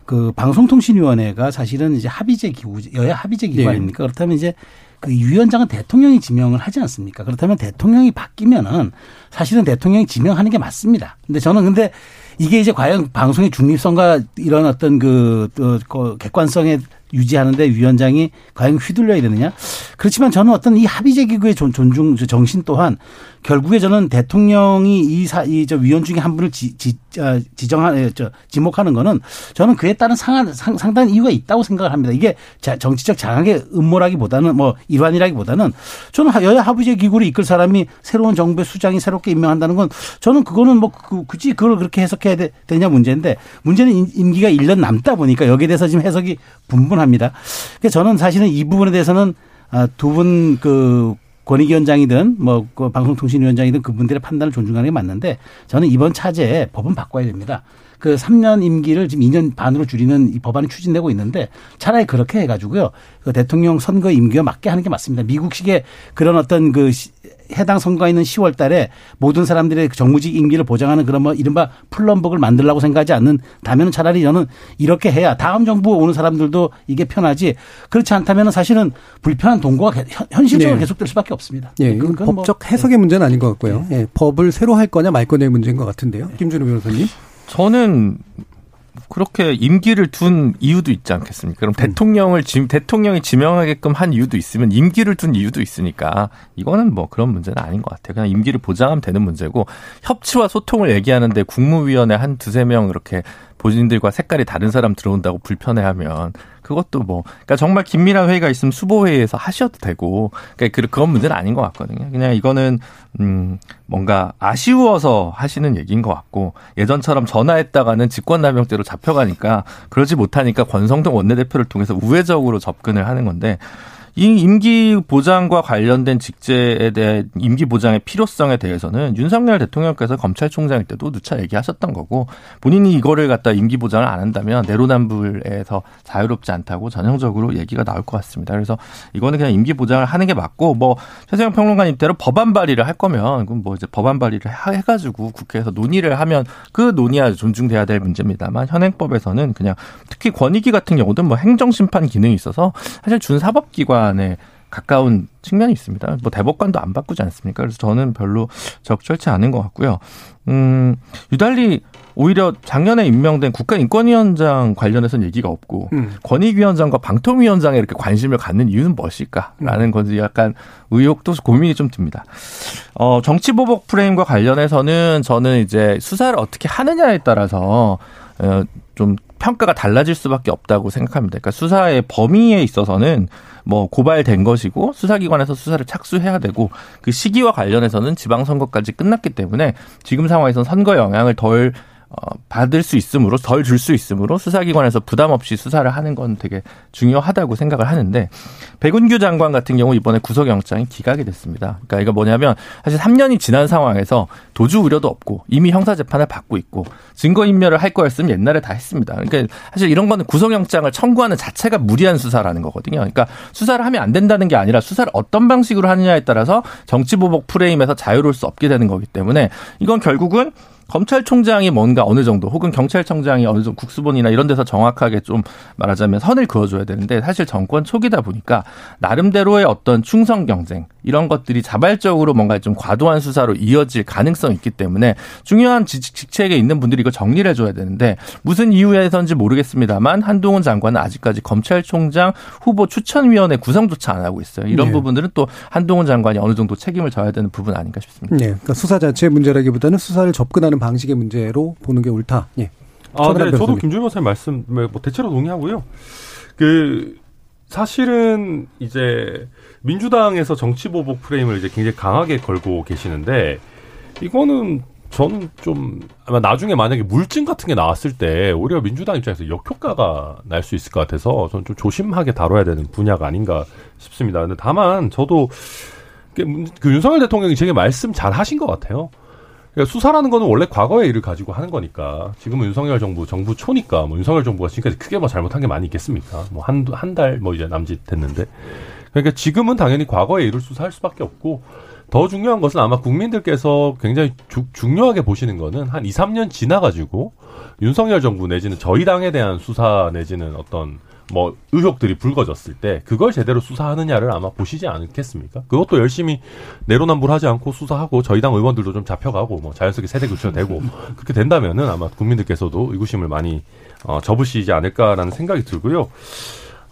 그 방송통신위원회가 사실은 이제 합의제 기구 여야 합의제 기관입니까? 네. 그렇다면 이제 그 위원장은 대통령이 지명을 하지 않습니까? 그렇다면 대통령이 바뀌면은 사실은 대통령이 지명하는 게 맞습니다. 근데 저는 근데 이게 이제 과연 방송의 중립성과 이런 어떤 그, 그 객관성에 유지하는데 위원장이 과연 휘둘려야 되느냐? 그렇지만 저는 어떤 이 합의제 기구의 존중 정신 또한 결국에 저는 대통령이 이사이저 위원 중에 한 분을 지, 지 아, 지정한 저 지목하는 거는 저는 그에 따른 상한 상, 상당한 이유가 있다고 생각을 합니다. 이게 자, 정치적 장악의 음모라기보다는 뭐 일환이라기보다는 저는 여야 합의제 기구를 이끌 사람이 새로운 정부의 수장이 새롭게 임명한다는 건 저는 그거는 뭐 그, 굳이 그걸 그렇게 해석해야 되, 냐 문제인데 문제는 임기가 1년 남다 보니까 여기에 대해서 지금 해석이 분분 합니다. 그래서 저는 사실은 이 부분에 대해서는 아, 두분 그 권익위원장이든 뭐그 방송통신위원장이든 그분들의 판단을 존중하는 게 맞는데 저는 이번 차제에 법은 바꿔야 됩니다. 그 3년 임기를 지금 2년 반으로 줄이는 이 법안이 추진되고 있는데 차라리 그렇게 해가지고요. 그 대통령 선거 임기와 맞게 하는 게 맞습니다. 미국식의 그런 어떤 그 해당 선거가 있는 10월 달에 모든 사람들의 정무직 임기를 보장하는 그런 뭐 이른바 플럼복을 만들라고 생각하지 않는 다면 차라리 저는 이렇게 해야 다음 정부 오는 사람들도 이게 편하지 그렇지 않다면 사실은 불편한 동거가 현실적으로 네. 계속될 수밖에 없습니다. 예, 네, 법적 뭐 해석의 문제는 아닌 것 같고요. 네. 예, 법을 새로 할 거냐 말 거냐의 문제인 것 같은데요. 네. 김준호 변호사님. 저는 그렇게 임기를 둔 이유도 있지 않겠습니까? 그럼 음. 대통령을 지, 대통령이 지명하게끔 한 이유도 있으면 임기를 둔 이유도 있으니까 이거는 뭐 그런 문제는 아닌 것 같아요. 그냥 임기를 보장하면 되는 문제고 협치와 소통을 얘기하는데 국무위원회 한 두세 명 이렇게 본인들과 색깔이 다른 사람 들어온다고 불편해하면 그것도 뭐 그러니까 정말 긴밀한 회의가 있으면 수보 회의에서 하셔도 되고 그러니까 그, 그런 문제는 아닌 것 같거든요. 그냥 이거는 음 뭔가 아쉬워서 하시는 얘기인 것 같고 예전처럼 전화했다가는 직권남용죄로 잡혀가니까 그러지 못하니까 권성동 원내대표를 통해서 우회적으로 접근을 하는 건데 이 임기 보장과 관련된 직제에 대한 임기 보장의 필요성에 대해서는 윤석열 대통령께서 검찰총장일 때도 누차 얘기하셨던 거고 본인이 이거를 갖다 임기 보장을 안 한다면 내로남불에서 자유롭지 않다고 전형적으로 얘기가 나올 것 같습니다. 그래서 이거는 그냥 임기 보장을 하는 게 맞고 뭐 최세영 평론가 님대로 법안 발의를 할 거면 그럼 뭐 이제 법안 발의를 해가지고 국회에서 논의를 하면 그 논의야 존중돼야 될 문제입니다만 현행법에서는 그냥 특히 권익위 같은 경우도 뭐 행정심판 기능이 있어서 사실 준사법기관 안에 가까운 측면이 있습니다. 뭐 대법관도 안 바꾸지 않습니까? 그래서 저는 별로 적절치 않은 것 같고요. 음, 유달리 오히려 작년에 임명된 국가인권위원장 관련해서는 얘기가 없고 음. 권익위원장과 방통위원장에 이렇게 관심을 갖는 이유는 무엇일까라는 음. 건지 약간 의혹도 고민이 좀 듭니다. 어, 정치보복 프레임과 관련해서는 저는 이제 수사를 어떻게 하느냐에 따라서 어, 좀 평가가 달라질 수밖에 없다고 생각합니다. 그러니까 수사의 범위에 있어서는 뭐 고발된 것이고 수사기관에서 수사를 착수해야 되고 그 시기와 관련해서는 지방선거까지 끝났기 때문에 지금 상황에서는 선거 영향을 덜 어, 받을 수 있으므로 덜 줄 수 있으므로 수사기관에서 부담 없이 수사를 하는 건 되게 중요하다고 생각을 하는데 백운규 장관 같은 경우 이번에 구속영장이 기각이 됐습니다. 그러니까 이거 뭐냐면 사실 3년이 지난 상황에서 도주 우려도 없고 이미 형사 재판을 받고 있고 증거 인멸을 할 거였으면 옛날에 다 했습니다. 그러니까 사실 이런 거는 구속영장을 청구하는 자체가 무리한 수사라는 거거든요. 그러니까 수사를 하면 안 된다는 게 아니라 수사를 어떤 방식으로 하느냐에 따라서 정치 보복 프레임에서 자유로울 수 없게 되는 거기 때문에 이건 결국은 검찰총장이 뭔가 어느 정도 혹은 경찰청장이 어느 정도 국수본이나 이런 데서 정확하게 좀 말하자면 선을 그어줘야 되는데 사실 정권 초기다 보니까 나름대로의 어떤 충성 경쟁 이런 것들이 자발적으로 뭔가 좀 과도한 수사로 이어질 가능성이 있기 때문에 중요한 직책에 있는 분들이 이거 정리를 해줘야 되는데 무슨 이유에서인지 모르겠습니다만 한동훈 장관은 아직까지 검찰총장 후보 추천위원회 구성조차 안 하고 있어요. 이런 네. 부분들은 또 한동훈 장관이 어느 정도 책임을 져야 되는 부분 아닌가 싶습니다. 네, 그러니까 수사 자체의 문제라기보다는 수사를 접근하는 방식의 문제로 보는 게 옳다. 예. 아, 네, 저도 김준호 선생 말씀 뭐 대체로 동의하고요. 그 사실은 이제 민주당에서 정치 보복 프레임을 이제 굉장히 강하게 걸고 계시는데 이거는 저는 좀 아마 나중에 만약에 물증 같은 게 나왔을 때 오히려 민주당 입장에서 역효과가 날 수 있을 것 같아서 저는 좀 조심하게 다뤄야 되는 분야가 아닌가 싶습니다. 근데 다만 저도 그 윤석열 대통령이 제게 말씀 잘 하신 것 같아요. 그러니까 수사라는 거는 원래 과거의 일을 가지고 하는 거니까 지금은 윤석열 정부 정부 초니까 뭐 윤석열 정부가 지금까지 크게 뭐 잘못한 게 많이 있겠습니까? 뭐 한 한 달 뭐 이제 남짓 됐는데 그러니까 지금은 당연히 과거의 일을 수사할 수밖에 없고 더 중요한 것은 아마 국민들께서 굉장히 주, 중요하게 보시는 거는 한 2, 3년 지나가지고 윤석열 정부 내지는 저희 당에 대한 수사 내지는 어떤 뭐 의혹들이 불거졌을 때 그걸 제대로 수사하느냐를 아마 보시지 않겠습니까? 그것도 열심히 내로남불하지 않고 수사하고 저희 당 의원들도 좀 잡혀가고 뭐 자연스럽게 세대 교체가 되고 그렇게 된다면은 아마 국민들께서도 의구심을 많이 어, 접으시지 않을까라는 생각이 들고요.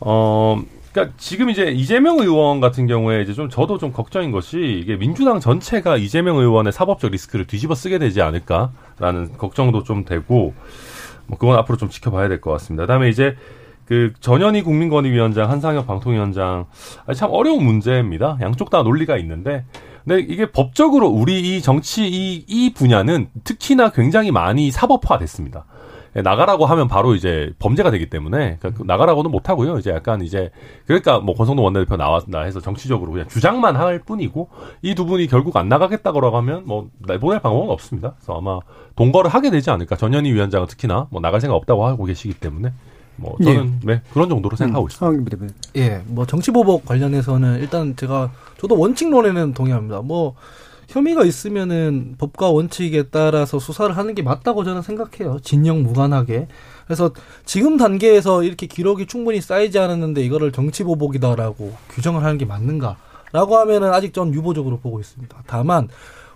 어 그러니까 지금 이제 이재명 의원 같은 경우에 이제 좀 저도 좀 걱정인 것이 이게 민주당 전체가 이재명 의원의 사법적 리스크를 뒤집어 쓰게 되지 않을까라는 걱정도 좀 되고 뭐 그건 앞으로 좀 지켜봐야 될 것 같습니다. 그다음에 이제 그 전현희 국민권익위원장, 한상혁 방통위원장 참 어려운 문제입니다. 양쪽 다 논리가 있는데 근데 이게 법적으로 우리 이 정치 이, 이 분야는 특히나 굉장히 많이 사법화됐습니다. 예, 나가라고 하면 바로 이제 범죄가 되기 때문에 그러니까 그 나가라고는 못 하고요. 이제 약간 이제 그러니까 뭐 권성동 원내대표 나왔나 해서 정치적으로 그냥 주장만 할 뿐이고 이 두 분이 결국 안 나가겠다고 하면 뭐 내보낼 방법은 없습니다. 그래서 아마 동거를 하게 되지 않을까. 전현희 위원장은 특히나 뭐 나갈 생각 없다고 하고 계시기 때문에 뭐 저는 예. 네, 그런 정도로 생각하고 음, 있습니다. 예, 뭐 정치 보복 관련해서는 일단 제가 저도 원칙론에는 동의합니다. 뭐 혐의가 있으면은 법과 원칙에 따라서 수사를 하는 게 맞다고 저는 생각해요. 진영 무관하게. 그래서 지금 단계에서 이렇게 기록이 충분히 쌓이지 않았는데 이거를 정치 보복이다라고 규정을 하는 게 맞는가 라고 하면은 아직 전 유보적으로 보고 있습니다. 다만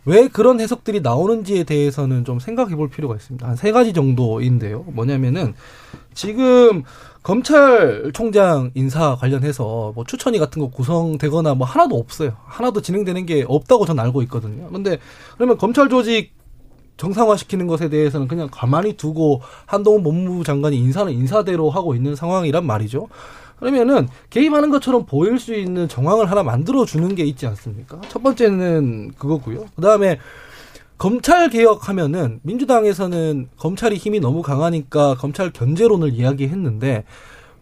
왜 그런 해석들이 나오는지에 대해서는 좀 생각해 볼 필요가 있습니다. 한 세 가지 정도인데요. 뭐냐면은 지금 검찰총장 인사 관련해서 뭐 추천위 같은 거 구성되거나 뭐 하나도 없어요. 하나도 진행되는 게 없다고 저는 알고 있거든요. 근데 그러면 검찰 조직 정상화시키는 것에 대해서는 그냥 가만히 두고 한동훈 법무부 장관이 인사는 인사대로 하고 있는 상황이란 말이죠. 그러면은 개입하는 것처럼 보일 수 있는 정황을 하나 만들어 주는 게 있지 않습니까? 첫 번째는 그거고요. 그다음에 검찰 개혁하면은 민주당에서는 검찰이 힘이 너무 강하니까 검찰 견제론을 이야기했는데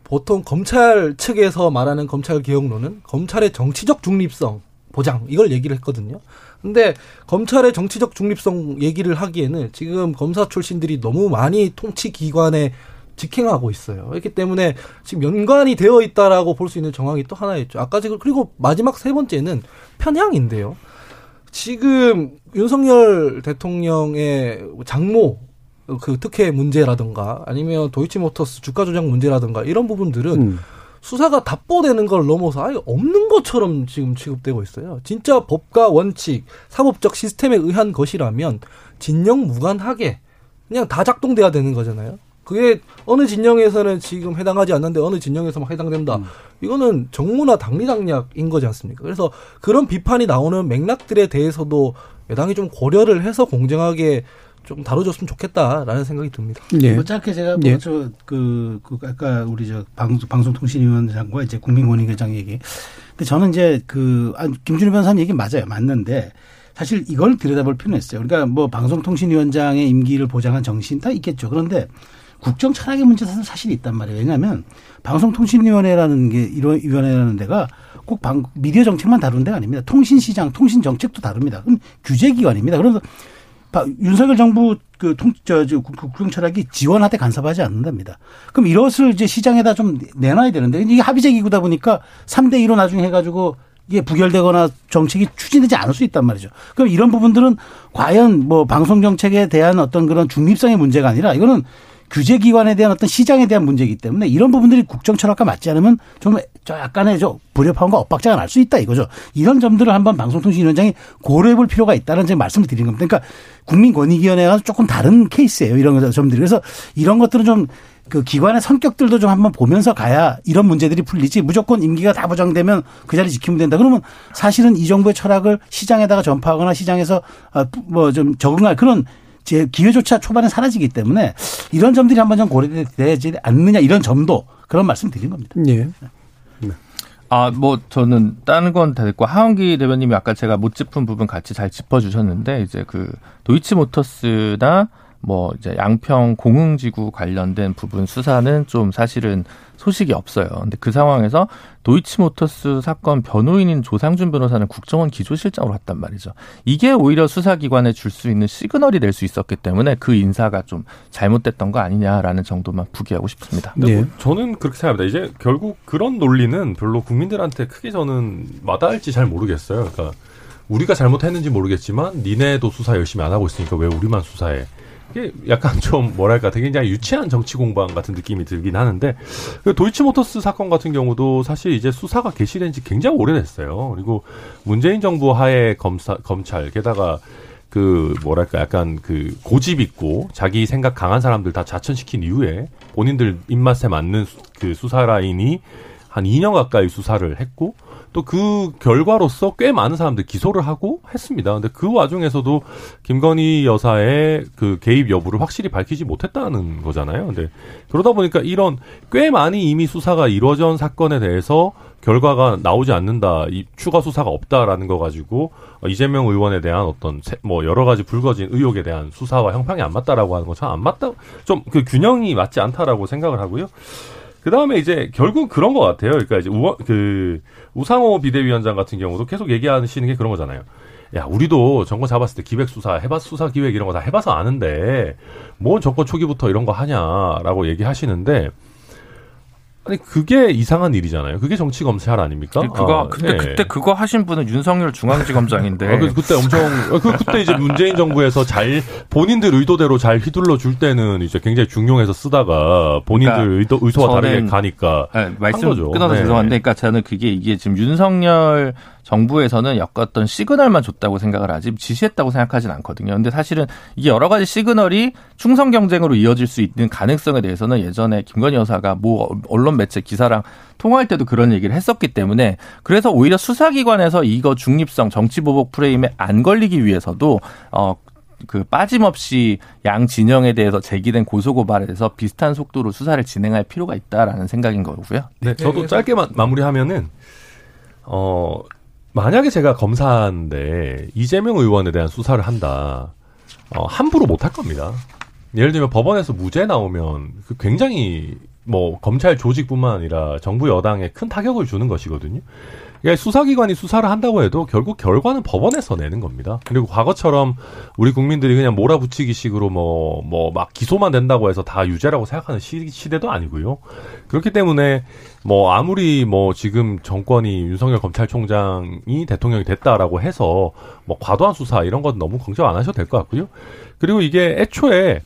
보통 검찰 측에서 말하는 검찰 개혁론은 검찰의 정치적 중립성 보장 이걸 얘기를 했거든요. 근데 검찰의 정치적 중립성 얘기를 하기에는 지금 검사 출신들이 너무 많이 통치 기관에 직행하고 있어요. 그렇기 때문에 지금 연관이 되어 있다라고 볼 수 있는 정황이 또 하나 있죠. 아까 지금 그리고 마지막 세 번째는 편향인데요. 지금 윤석열 대통령의 장모 그 특혜 문제라든가 아니면 도이치모터스 주가 조작 문제라든가 이런 부분들은 음. 수사가 답보되는 걸 넘어서 아예 없는 것처럼 지금 취급되고 있어요. 진짜 법과 원칙, 사법적 시스템에 의한 것이라면 진영 무관하게 그냥 다 작동돼야 되는 거잖아요. 그게 어느 진영에서는 지금 해당하지 않는데 어느 진영에서만 해당된다. 음. 이거는 정무나 당리당략인 거지 않습니까? 그래서 그런 비판이 나오는 맥락들에 대해서도 여당이 좀 고려를 해서 공정하게 좀 다뤄줬으면 좋겠다라는 생각이 듭니다. 예. 뭐 짧게 제가 뭐 예. 저그 그 아까 우리 저 방송 방송통신위원장과 이제 국민권익위원장 얘기. 근데 저는 이제 그 아, 김준일 변호사님 얘기 맞아요, 맞는데 사실 이걸 들여다볼 필요는 있어요. 그러니까 뭐 방송통신위원장의 임기를 보장한 정신 다 있겠죠. 그런데 국정 철학의 문제는 사실 있단 말이에요. 왜냐하면 방송통신위원회라는 게 이런 위원회라는 데가 꼭 방, 미디어 정책만 다루는 데가 아닙니다. 통신시장, 통신 정책도 다릅니다. 그럼 규제기관입니다. 그래서 윤석열 정부 그 통, 저, 저, 국정 철학이 지원하되 간섭하지 않는답니다. 그럼 이것을 이제 시장에다 좀 내놔야 되는데 이게 합의제 기구다 보니까 3대 2로 나중에 해가지고 이게 부결되거나 정책이 추진되지 않을 수 있단 말이죠. 그럼 이런 부분들은 과연 뭐 방송 정책에 대한 어떤 그런 중립성의 문제가 아니라 이거는 규제 기관에 대한 어떤 시장에 대한 문제이기 때문에 이런 부분들이 국정 철학과 맞지 않으면 좀저 약간의 저 불협화음과 엇박자가 날 수 있다 이거죠. 이런 점들을 한번 방송통신위원장이 고려해 볼 필요가 있다는 제 말씀을 드리는 겁니다. 그러니까 국민권익위원회가 조금 다른 케이스예요. 이런 점들이. 그래서 이런 것들은 좀그 기관의 성격들도 좀 한번 보면서 가야 이런 문제들이 풀리지 무조건 임기가 다 보장되면 그 자리 지키면 된다. 그러면 사실은 이 정부의 철학을 시장에다가 전파하거나 시장에서 뭐 좀 적응할 그런 제 기회조차 초반에 사라지기 때문에 이런 점들이 한번 좀 고려되지 않느냐 이런 점도 그런 말씀 드린 겁니다. 예. 아, 뭐, 저는, 다른 건다 됐고, 하원기 대변님이 아까 제가 못 짚은 부분 같이 잘 짚어주셨는데, 이제 그, 도이치모터스나, 뭐, 이제 양평 공흥지구 관련된 부분 수사는 좀 사실은 소식이 없어요. 근데 그 상황에서 도이치모터스 사건 변호인인 조상준 변호사는 국정원 기조실장으로 갔단 말이죠. 이게 오히려 수사기관에 줄 수 있는 시그널이 될 수 있었기 때문에 그 인사가 좀 잘못됐던 거 아니냐라는 정도만 부기하고 싶습니다. 근데 네. 뭐 저는 그렇게 생각합니다. 이제 결국 그런 논리는 별로 국민들한테 크게 저는 와닿을지 잘 모르겠어요. 그러니까 우리가 잘못했는지 모르겠지만 니네도 수사 열심히 안 하고 있으니까 왜 우리만 수사해? 이게 약간 좀 뭐랄까 되게 굉장히 유치한 정치 공방 같은 느낌이 들긴 하는데 그 도이치모터스 사건 같은 경우도 사실 이제 수사가 개시된 지 굉장히 오래됐어요. 그리고 문재인 정부 하에 검사 검찰 게다가 그 뭐랄까 약간 그 고집 있고 자기 생각 강한 사람들 다 자천시킨 이후에 본인들 입맛에 맞는 수- 그 수사 라인이 한 2년 가까이 수사를 했고 또 그 결과로서 꽤 많은 사람들 기소를 하고 했습니다. 근데 그 와중에서도 김건희 여사의 그 개입 여부를 확실히 밝히지 못했다는 거잖아요. 근데 그러다 보니까 이런 꽤 많이 이미 수사가 이루어진 사건에 대해서 결과가 나오지 않는다, 이 추가 수사가 없다라는 거 가지고 어, 이재명 의원에 대한 어떤 세- 뭐 여러 가지 불거진 의혹에 대한 수사와 형평이 안 맞다라고 하는 것은 안 맞다, 좀 그 균형이 맞지 않다라고 생각을 하고요. 그 다음에 이제 결국 그런 것 같아요. 그러니까 이제 우, 그 우상호 비대위원장 같은 경우도 계속 얘기하시는 게 그런 거잖아요. 야, 우리도 정권 잡았을 때 기획 수사, 해봤 수사 기획 이런 거 다 해봐서 아는데 뭔 정권 초기부터 이런 거 하냐라고 얘기하시는데 아니 그게 이상한 일이잖아요. 그게 정치 검찰 아닙니까? 그거 아, 근데 예. 그때 그거 하신 분은 윤석열 중앙지검장인데 아, 그, 그때 엄청, 어, 그, 그때 이제 문재인 정부에서 잘, 본인들 의도대로 잘 휘둘러 줄 때는 이제 굉장히 중용해서 쓰다가 본인들 그러니까 의도, 의도와 다르게 저는- 가니까. 네, 말씀. 끊어서 네. 죄송한데, 그러니까 저는 그게 이게 지금 윤석열 정부에서는 엮었던 시그널만 줬다고 생각을 하지 지시했다고 생각하진 않거든요. 근데 사실은 이게 여러 가지 시그널이 충성 경쟁으로 이어질 수 있는 가능성에 대해서는 예전에 김건희 여사가 뭐 언론 매체 기사랑 통화할 때도 그런 얘기를 했었기 때문에 그래서 오히려 수사기관에서 이거 중립성 정치 보복 프레임에 안 걸리기 위해서도 어. 그 빠짐없이 양 진영에 대해서 제기된 고소 고발에 대해서 비슷한 속도로 수사를 진행할 필요가 있다라는 생각인 거고요. 네, 저도 짧게 마, 마무리하면은, 어, 만약에 제가 검사인데 이재명 의원에 대한 수사를 한다, 어, 함부로 못 할 겁니다. 예를 들면 법원에서 무죄 나오면 그 굉장히 뭐 검찰 조직뿐만 아니라 정부 여당에 큰 타격을 주는 것이거든요. 그러니까 수사기관이 수사를 한다고 해도 결국 결과는 법원에서 내는 겁니다. 그리고 과거처럼 우리 국민들이 그냥 몰아붙이기 식으로 뭐, 뭐, 막 기소만 된다고 해서 다 유죄라고 생각하는 시, 시대도 아니고요. 그렇기 때문에 뭐, 아무리 뭐, 지금 정권이 윤석열 검찰총장이 대통령이 됐다라고 해서 뭐, 과도한 수사 이런 건 너무 걱정 안 하셔도 될 것 같고요. 그리고 이게 애초에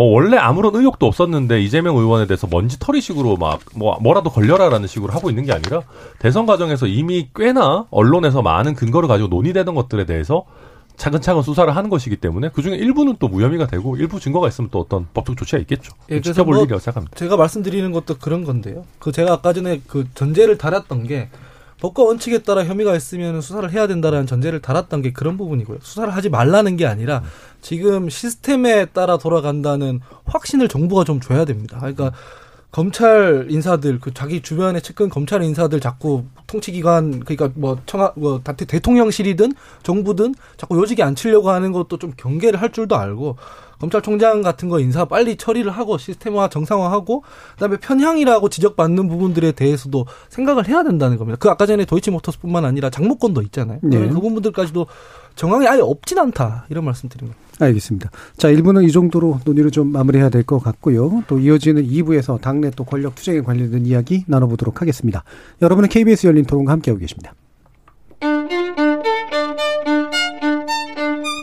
뭐 원래 아무런 의혹도 없었는데 이재명 의원에 대해서 먼지털이식으로 막 뭐 뭐라도 걸려라라는 식으로 하고 있는 게 아니라 대선 과정에서 이미 꽤나 언론에서 많은 근거를 가지고 논의되던 것들에 대해서 차근차근 수사를 하는 것이기 때문에 그 중에 일부는 또 무혐의가 되고 일부 증거가 있으면 또 어떤 법적 조치가 있겠죠. 예, 지켜볼 뭐 일이라고 생각합니다. 제가 말씀드리는 것도 그런 건데요. 그 제가 아까 전에 그 전제를 달았던 게 법과 원칙에 따라 혐의가 있으면 수사를 해야 된다라는 전제를 달았던 게 그런 부분이고요. 수사를 하지 말라는 게 아니라 지금 시스템에 따라 돌아간다는 확신을 정부가 좀 줘야 됩니다. 그러니까 검찰 인사들 그 자기 주변에 측근 검찰 인사들 자꾸 통치기관 그러니까 뭐 청와 뭐 다- 대통령실이든 정부든 자꾸 요직에 앉히려고 하는 것도 좀 경계를 할 줄도 알고 검찰총장 같은 거 인사 빨리 처리를 하고 시스템화 정상화하고 그다음에 편향이라고 지적받는 부분들에 대해서도 생각을 해야 된다는 겁니다. 그 아까 전에 도이치모터스뿐만 아니라 장모권도 있잖아요. 네. 그 부분들까지도 정황이 아예 없진 않다 이런 말씀드립니다. 알겠습니다. 자, 1부는 이 정도로 논의를 좀 마무리해야 될 것 같고요. 또 이어지는 2부에서 당내 또 권력 투쟁에 관련된 이야기 나눠보도록 하겠습니다. 여러분은 KBS 열린 토론과 함께하고 계십니다.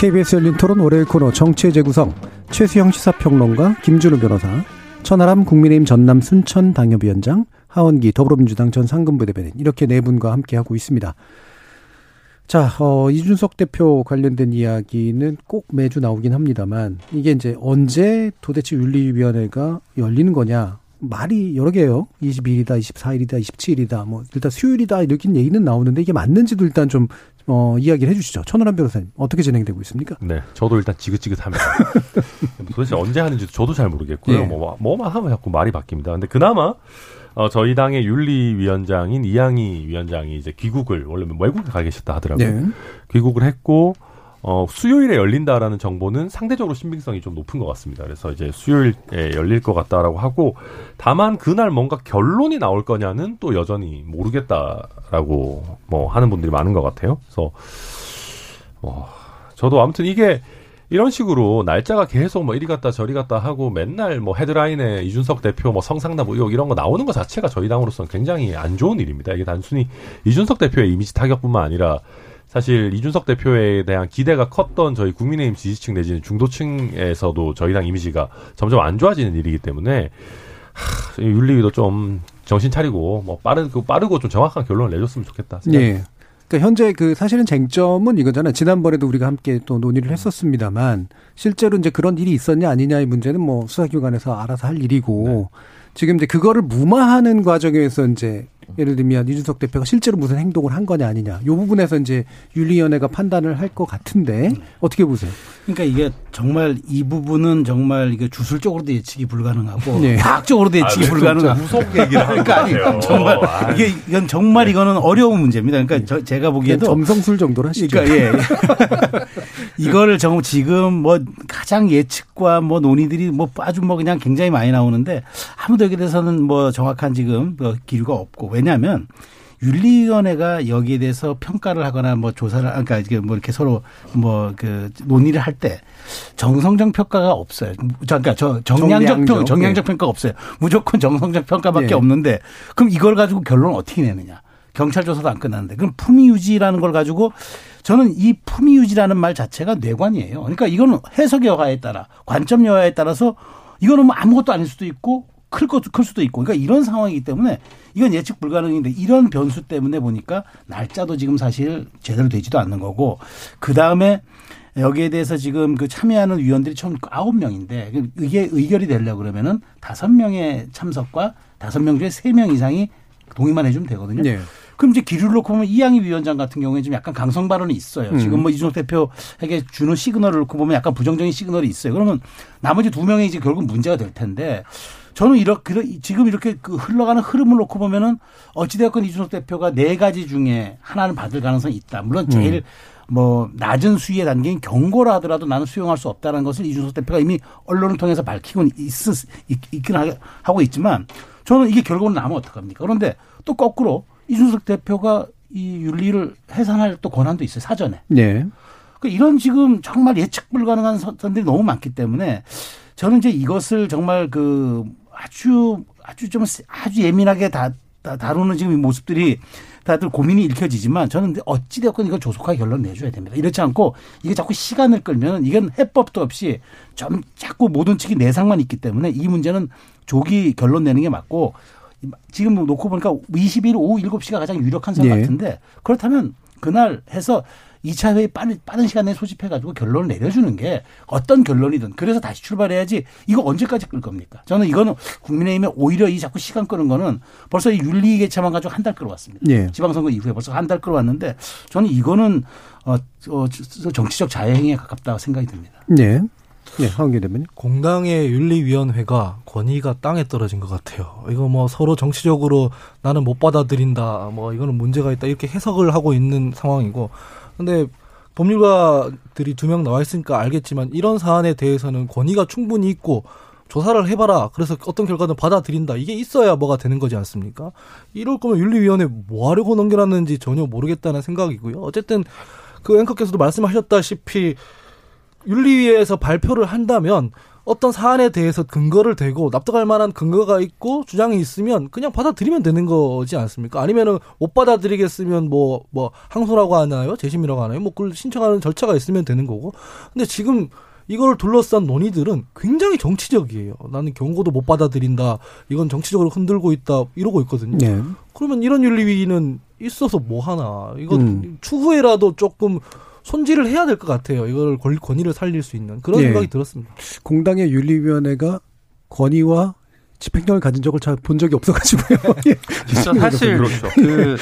KBS 열린 토론 월요일 코너 정치의 재구성 최수영 시사평론가 김준우 변호사 천하람 국민의힘 전남 순천 당협위원장 하원기 더불어민주당 전 상근부 대변인 이렇게 네 분과 함께 하고 있습니다. 자, 어, 이준석 대표 관련된 이야기는 꼭 매주 나오긴 합니다만 이게 이제 언제 도대체 윤리위원회가 열리는 거냐 말이 여러 개예요. 22일이다, 24일이다, 27일이다, 뭐 일단 수요일이다 이렇게 얘기는 나오는데 이게 맞는지도 일단 좀 어, 이야기를 해주시죠. 천하람 변호사님 어떻게 진행되고 있습니까? 네, 저도 일단 지긋지긋합니다. 도대체 언제 하는지도 저도 잘 모르겠고요. 예. 뭐 뭐만 하면 자꾸 말이 바뀝니다. 근데 그나마 어, 저희 당의 윤리위원장인 이양희 위원장이 이제 귀국을 원래 외국에 가 계셨다 하더라고요. 네. 귀국을 했고 어, 수요일에 열린다라는 정보는 상대적으로 신빙성이 좀 높은 것 같습니다. 그래서 이제 수요일에 열릴 것 같다라고 하고 다만 그날 뭔가 결론이 나올 거냐는 또 여전히 모르겠다라고 뭐 하는 분들이 많은 것 같아요. 그래서 뭐 저도 아무튼 이게 이런 식으로 날짜가 계속 뭐 이리 갔다 저리 갔다 하고 맨날 뭐 헤드라인에 이준석 대표 뭐 성상납 의혹 이런 거 나오는 것 자체가 저희 당으로서는 굉장히 안 좋은 일입니다. 이게 단순히 이준석 대표의 이미지 타격뿐만 아니라 사실 이준석 대표에 대한 기대가 컸던 저희 국민의힘 지지층 내지는 중도층에서도 저희 당 이미지가 점점 안 좋아지는 일이기 때문에 하, 윤리위도 좀 정신 차리고 뭐 빠르고 빠르고 좀 정확한 결론을 내줬으면 좋겠다. 생각합니다. 예. 그러니까 현재 그 사실은 쟁점은 이거잖아요. 지난번에도 우리가 함께 또 논의를 했었습니다만 실제로 이제 그런 일이 있었냐 아니냐의 문제는 뭐 수사기관에서 알아서 할 일이고 지금 이제 그거를 무마하는 과정에서 이제 예를 들면 이준석 대표가 실제로 무슨 행동을 한 거냐 아니냐 이 부분에서 이제 윤리위원회가 판단을 할 것 같은데 어떻게 보세요? 그러니까 이게 정말 이 부분은 정말 이게 주술적으로도 예측이 불가능하고 네. 과학적으로도 예측이 불가능하고 무속 얘기를 그러니까 아니. 정말 아, 이게 이건 정말 이거는 어려운 문제입니다. 그러니까 저, 제가 보기에도 점성술 정도로 하시죠. 그러니까 예. 이거를 정말 지금 뭐 가장 예측과 뭐 논의들이 뭐 아주 뭐 그냥 굉장히 많이 나오는데 아무도 여기에 대해서는 뭐 정확한 지금 뭐 기류가 없고 왜냐하면 윤리위원회가 여기에 대해서 평가를 하거나 뭐 조사를 그러니까 이게 뭐 이렇게 서로 뭐 그 논의를 할 때 정성적 평가가 없어요. 저 그러니까 저 정량적 평 정량적, 정량적 평가가 없어요. 무조건 정성적 평가밖에 네. 없는데 그럼 이걸 가지고 결론 어떻게 내느냐? 경찰 조사도 안 끝났는데 그럼 품위 유지라는 걸 가지고 저는 이 품위 유지라는 말 자체가 뇌관이에요. 그러니까 이거는 해석 여하에 따라 관점 여하에 따라서 이거는 뭐 아무것도 아닐 수도 있고 클 것도 클 수도 있고 그러니까 이런 상황이기 때문에 이건 예측 불가능인데 이런 변수 때문에 보니까 날짜도 지금 사실 제대로 되지도 않는 거고 그 다음에 여기에 대해서 지금 그 참여하는 위원들이 총 아홉 명인데 이게 의결이 되려고 그러면은 다섯 명의 참석과 다섯 명 중에 세 명 이상이 동의만 해주면 되거든요. 네. 그럼 이제 기류를 놓고 보면 이양희 위원장 같은 경우에 좀 약간 강성 발언이 있어요. 음. 지금 뭐 이준석 대표에게 주는 시그널을 놓고 보면 약간 부정적인 시그널이 있어요. 그러면 나머지 두 명이 이제 결국 문제가 될 텐데 저는 이렇게 지금 이렇게 그 흘러가는 흐름을 놓고 보면은 어찌되었건 이준석 대표가 네 가지 중에 하나는 받을 가능성이 있다. 물론 제일 음. 뭐 낮은 수위의 단계인 경고라 하더라도 나는 수용할 수 없다는 것을 이준석 대표가 이미 언론을 통해서 밝히곤 있, 있긴 하- 하고 있지만 저는 이게 결과로 나면 어떡합니까? 그런데 또 거꾸로 이준석 대표가 이 윤리를 해산할 또 권한도 있어요 사전에. 네. 그 이런 지금 정말 예측 불가능한 선들이 너무 많기 때문에 저는 이제 이것을 정말 그 아주 아주 좀 아주 예민하게 다, 다 다루는 지금 이 모습들이 다들 고민이 읽혀지지만 저는 어찌 되었건 이걸 조속하게 결론 내줘야 됩니다. 이렇지 않고 이게 자꾸 시간을 끌면 이건 해법도 없이 좀 자꾸 모든 측이 내상만 있기 때문에 이 문제는 조기 결론 내는 게 맞고 지금 놓고 보니까 20일 오후 7시가 가장 유력한 상황 예. 같은데 그렇다면 그날 해서 2차 회의 빠른, 빠른 시간 내에 소집해가지고 결론을 내려주는 게 어떤 결론이든 그래서 다시 출발해야지 이거 언제까지 끌 겁니까? 저는 이거는 국민의힘에 오히려 이 자꾸 시간 끄는 거는 벌써 이 윤리 개차만 가지고 한 달 끌어왔습니다. 예. 지방선거 이후에 벌써 한 달 끌어왔는데 저는 이거는 어, 어, 정치적 자해행위에 가깝다고 생각이 듭니다. 네. 네, 황기 대변인. 공당의 윤리위원회가 권위가 땅에 떨어진 것 같아요. 이거 뭐 서로 정치적으로 나는 못 받아들인다, 뭐 이거는 문제가 있다 이렇게 해석을 하고 있는 상황이고, 근데 법률가들이 두 명 나와 있으니까 알겠지만 이런 사안에 대해서는 권위가 충분히 있고 조사를 해봐라. 그래서 어떤 결과는 받아들인다. 이게 있어야 뭐가 되는 거지 않습니까? 이럴 거면 윤리위원회 뭐 하려고 넘겨놨는지 전혀 모르겠다는 생각이고요. 어쨌든 그 앵커께서도 말씀하셨다시피 윤리위에서 발표를 한다면 어떤 사안에 대해서 근거를 대고 납득할 만한 근거가 있고 주장이 있으면 그냥 받아들이면 되는 거지 않습니까? 아니면은 못 받아들이겠으면 뭐, 뭐, 항소라고 하나요? 재심이라고 하나요? 뭐, 그걸 신청하는 절차가 있으면 되는 거고. 근데 지금 이걸 둘러싼 논의들은 굉장히 정치적이에요. 나는 경고도 못 받아들인다. 이건 정치적으로 흔들고 있다. 이러고 있거든요. 네. 그러면 이런 윤리위는 있어서 뭐 하나. 이거 음. 추후에라도 조금 손질을 해야 될 것 같아요. 이걸 권- 권위를 살릴 수 있는 그런 예. 생각이 들었습니다. 공당의 윤리위원회가 권위와 집행력을 가진 적을 잘 본 적이 없어가지고요. 예. 진짜 사실 그렇죠. 그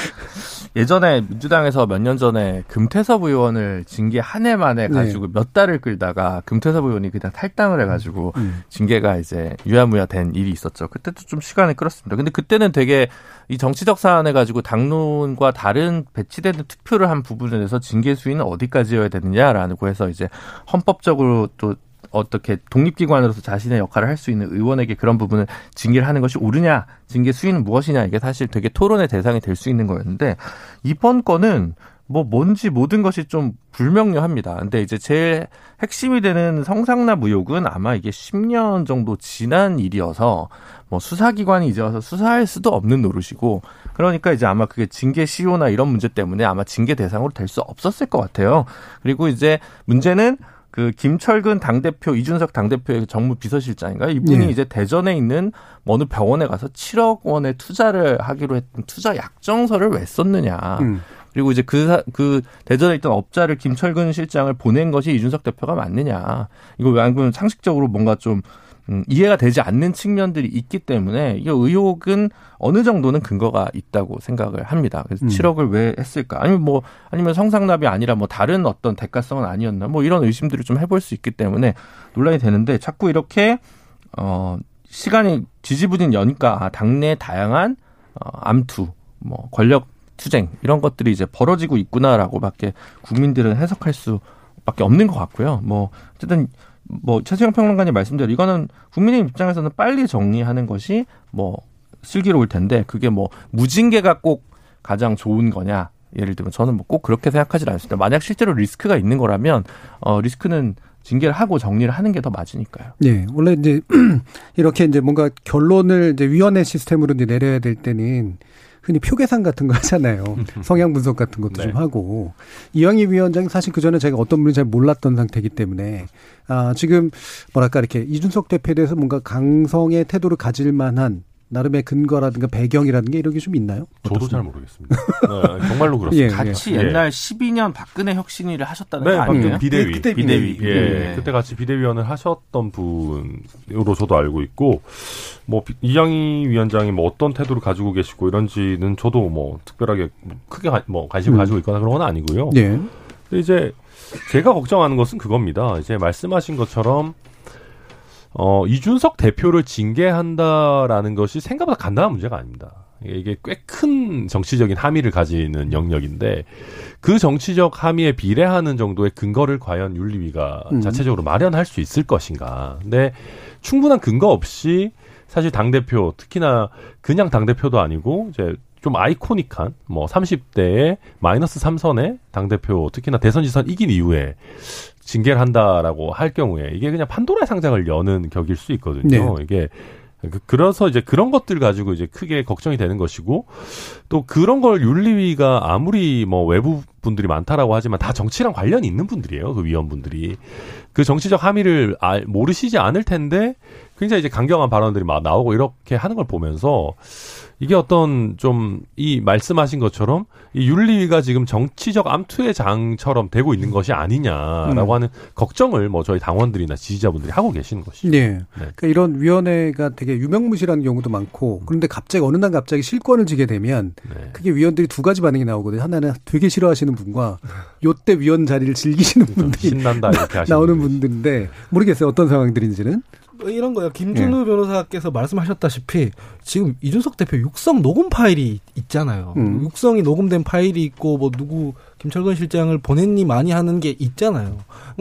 예전에 민주당에서 몇 년 전에 금태섭 의원을 징계 한 해 만에 네. 가지고 몇 달을 끌다가 금태섭 의원이 그냥 탈당을 해가지고 음. 징계가 이제 유야무야 된 일이 있었죠. 그때도 좀 시간을 끌었습니다. 근데 그때는 되게 이 정치적 사안을 가지고 당론과 다른 배치되는 투표를 한 부분에 대해서 징계 수위는 어디까지 여야 되느냐라고 해서 이제 헌법적으로 또 어떻게 독립기관으로서 자신의 역할을 할 수 있는 의원에게 그런 부분을 징계를 하는 것이 옳으냐, 징계 수위는 무엇이냐 이게 사실 되게 토론의 대상이 될 수 있는 거였는데 이번 건은 뭐 뭔지 모든 것이 좀 불명료합니다. 근데 이제 제일 핵심이 되는 성상납 의혹은 아마 이게 10년 정도 지난 일이어서 뭐 수사기관이 이제 와서 수사할 수도 없는 노릇이고 그러니까 이제 아마 그게 징계 시효나 이런 문제 때문에 아마 징계 대상으로 될 수 없었을 것 같아요. 그리고 이제 문제는 그 김철근 당대표, 이준석 당대표의 정무 비서실장인가요? 이분이 예. 이제 대전에 있는 어느 병원에 가서 7억 원의 투자를 하기로 했던 투자 약정서를 왜 썼느냐. 음. 그리고 이제 그, 사- 그 대전에 있던 업자를 김철근 실장을 보낸 것이 이준석 대표가 맞느냐. 이거 왜안 그러면 상식적으로 뭔가 좀 음, 이해가 되지 않는 측면들이 있기 때문에 이 의혹은 어느 정도는 근거가 있다고 생각을 합니다. 그래서 음. 7억을 왜 했을까? 아니면 뭐 아니면 성상납이 아니라 뭐 다른 어떤 대가성은 아니었나? 뭐 이런 의심들을 좀 해볼 수 있기 때문에 논란이 되는데 자꾸 이렇게 어 시간이 지지부진 여니까 아, 당내 다양한 어, 암투, 뭐 권력 투쟁 이런 것들이 이제 벌어지고 있구나라고밖에 국민들은 해석할 수밖에 없는 것 같고요. 뭐 어쨌든 뭐 최수영 평론가님 말씀대로 이거는 국민의 입장에서는 빨리 정리하는 것이 뭐 슬기로울 텐데 그게 뭐 무징계가 꼭 가장 좋은 거냐 예를 들면 저는 뭐 꼭 그렇게 생각하지 않습니다. 만약 실제로 리스크가 있는 거라면 어 리스크는 징계를 하고 정리를 하는 게 더 맞으니까요. 예, 원래 이제 이렇게 이제 뭔가 결론을 이제 위원회 시스템으로 이제 내려야 될 때는 흔히 표 계산 같은 거 하잖아요. 성향 분석 같은 것도 네. 좀 하고 이영희 위원장이 사실 그 전에 제가 어떤 분인지 잘 몰랐던 상태이기 때문에 아 지금 뭐랄까 이렇게 이준석 대표에 대해서 뭔가 강성의 태도를 가질 만한 나름의 근거라든가 배경이라든가 이런 게 좀 있나요? 저도 잘 어떻습니까? 모르겠습니다. 네, 정말로 그렇습니다. 예, 같이 예. 옛날 12년 박근혜 혁신위를 하셨다는 네, 아니에요? 비대위. 그때 비대위. 예, 예. 그때 같이 비대위원을 하셨던 분으로 저도 알고 있고, 뭐, 비- 이양희 위원장이 뭐 어떤 태도를 가지고 계시고 이런지는 저도 뭐 특별하게 크게 가- 뭐 관심을 음. 가지고 있거나 그런 건 아니고요. 예. 근데 이제 제가 걱정하는 것은 그겁니다. 이제 말씀하신 것처럼 어, 이준석 대표를 징계한다라는 것이 생각보다 간단한 문제가 아닙니다. 이게 꽤 큰 정치적인 함의를 가지는 영역인데 그 정치적 함의에 비례하는 정도의 근거를 과연 윤리위가 음. 자체적으로 마련할 수 있을 것인가. 근데 충분한 근거 없이 사실 당 대표, 특히나 그냥 당 대표도 아니고 이제 좀 아이코닉한 뭐 30대의 마이너스 3선의 당대표, 특히나 대선 지선 이긴 이후에 징계를 한다라고 할 경우에 이게 그냥 판도라의 상장을 여는 격일 수 있거든요. 네. 이게 그- 그래서 이제 그런 것들 가지고 이제 크게 걱정이 되는 것이고 또 그런 걸 윤리위가 아무리 뭐 외부 분들이 많다라고 하지만 다 정치랑 관련이 있는 분들이에요. 그 위원분들이 그 정치적 함의를 알- 모르시지 않을 텐데 굉장히 이제 강경한 발언들이 막 나오고 이렇게 하는 걸 보면서 이게 어떤 좀 이 말씀하신 것처럼 이 윤리위가 지금 정치적 암투의 장처럼 되고 있는 것이 아니냐라고 음. 하는 걱정을 뭐 저희 당원들이나 지지자분들이 하고 계시는 것이죠. 네. 그러니까 이런 위원회가 되게 유명무실한 경우도 많고 그런데 갑자기 어느 날 갑자기 실권을 지게 되면 네. 그게 위원들이 두 가지 반응이 나오거든요. 하나는 되게 싫어하시는 분과 요때 위원 자리를 즐기시는 분들이 신난다 이렇게 하시는 나오는 분들인데 모르겠어요. 어떤 상황들인지는. 뭐 이런 거요. 김준우 변호사께서 말씀하셨다시피 지금 이준석 대표 육성 녹음 파일이 있잖아요. 음. 육성이 녹음된 파일이 있고 뭐 누구 김철근 실장을 보냈니 많이 하는 게 있잖아요.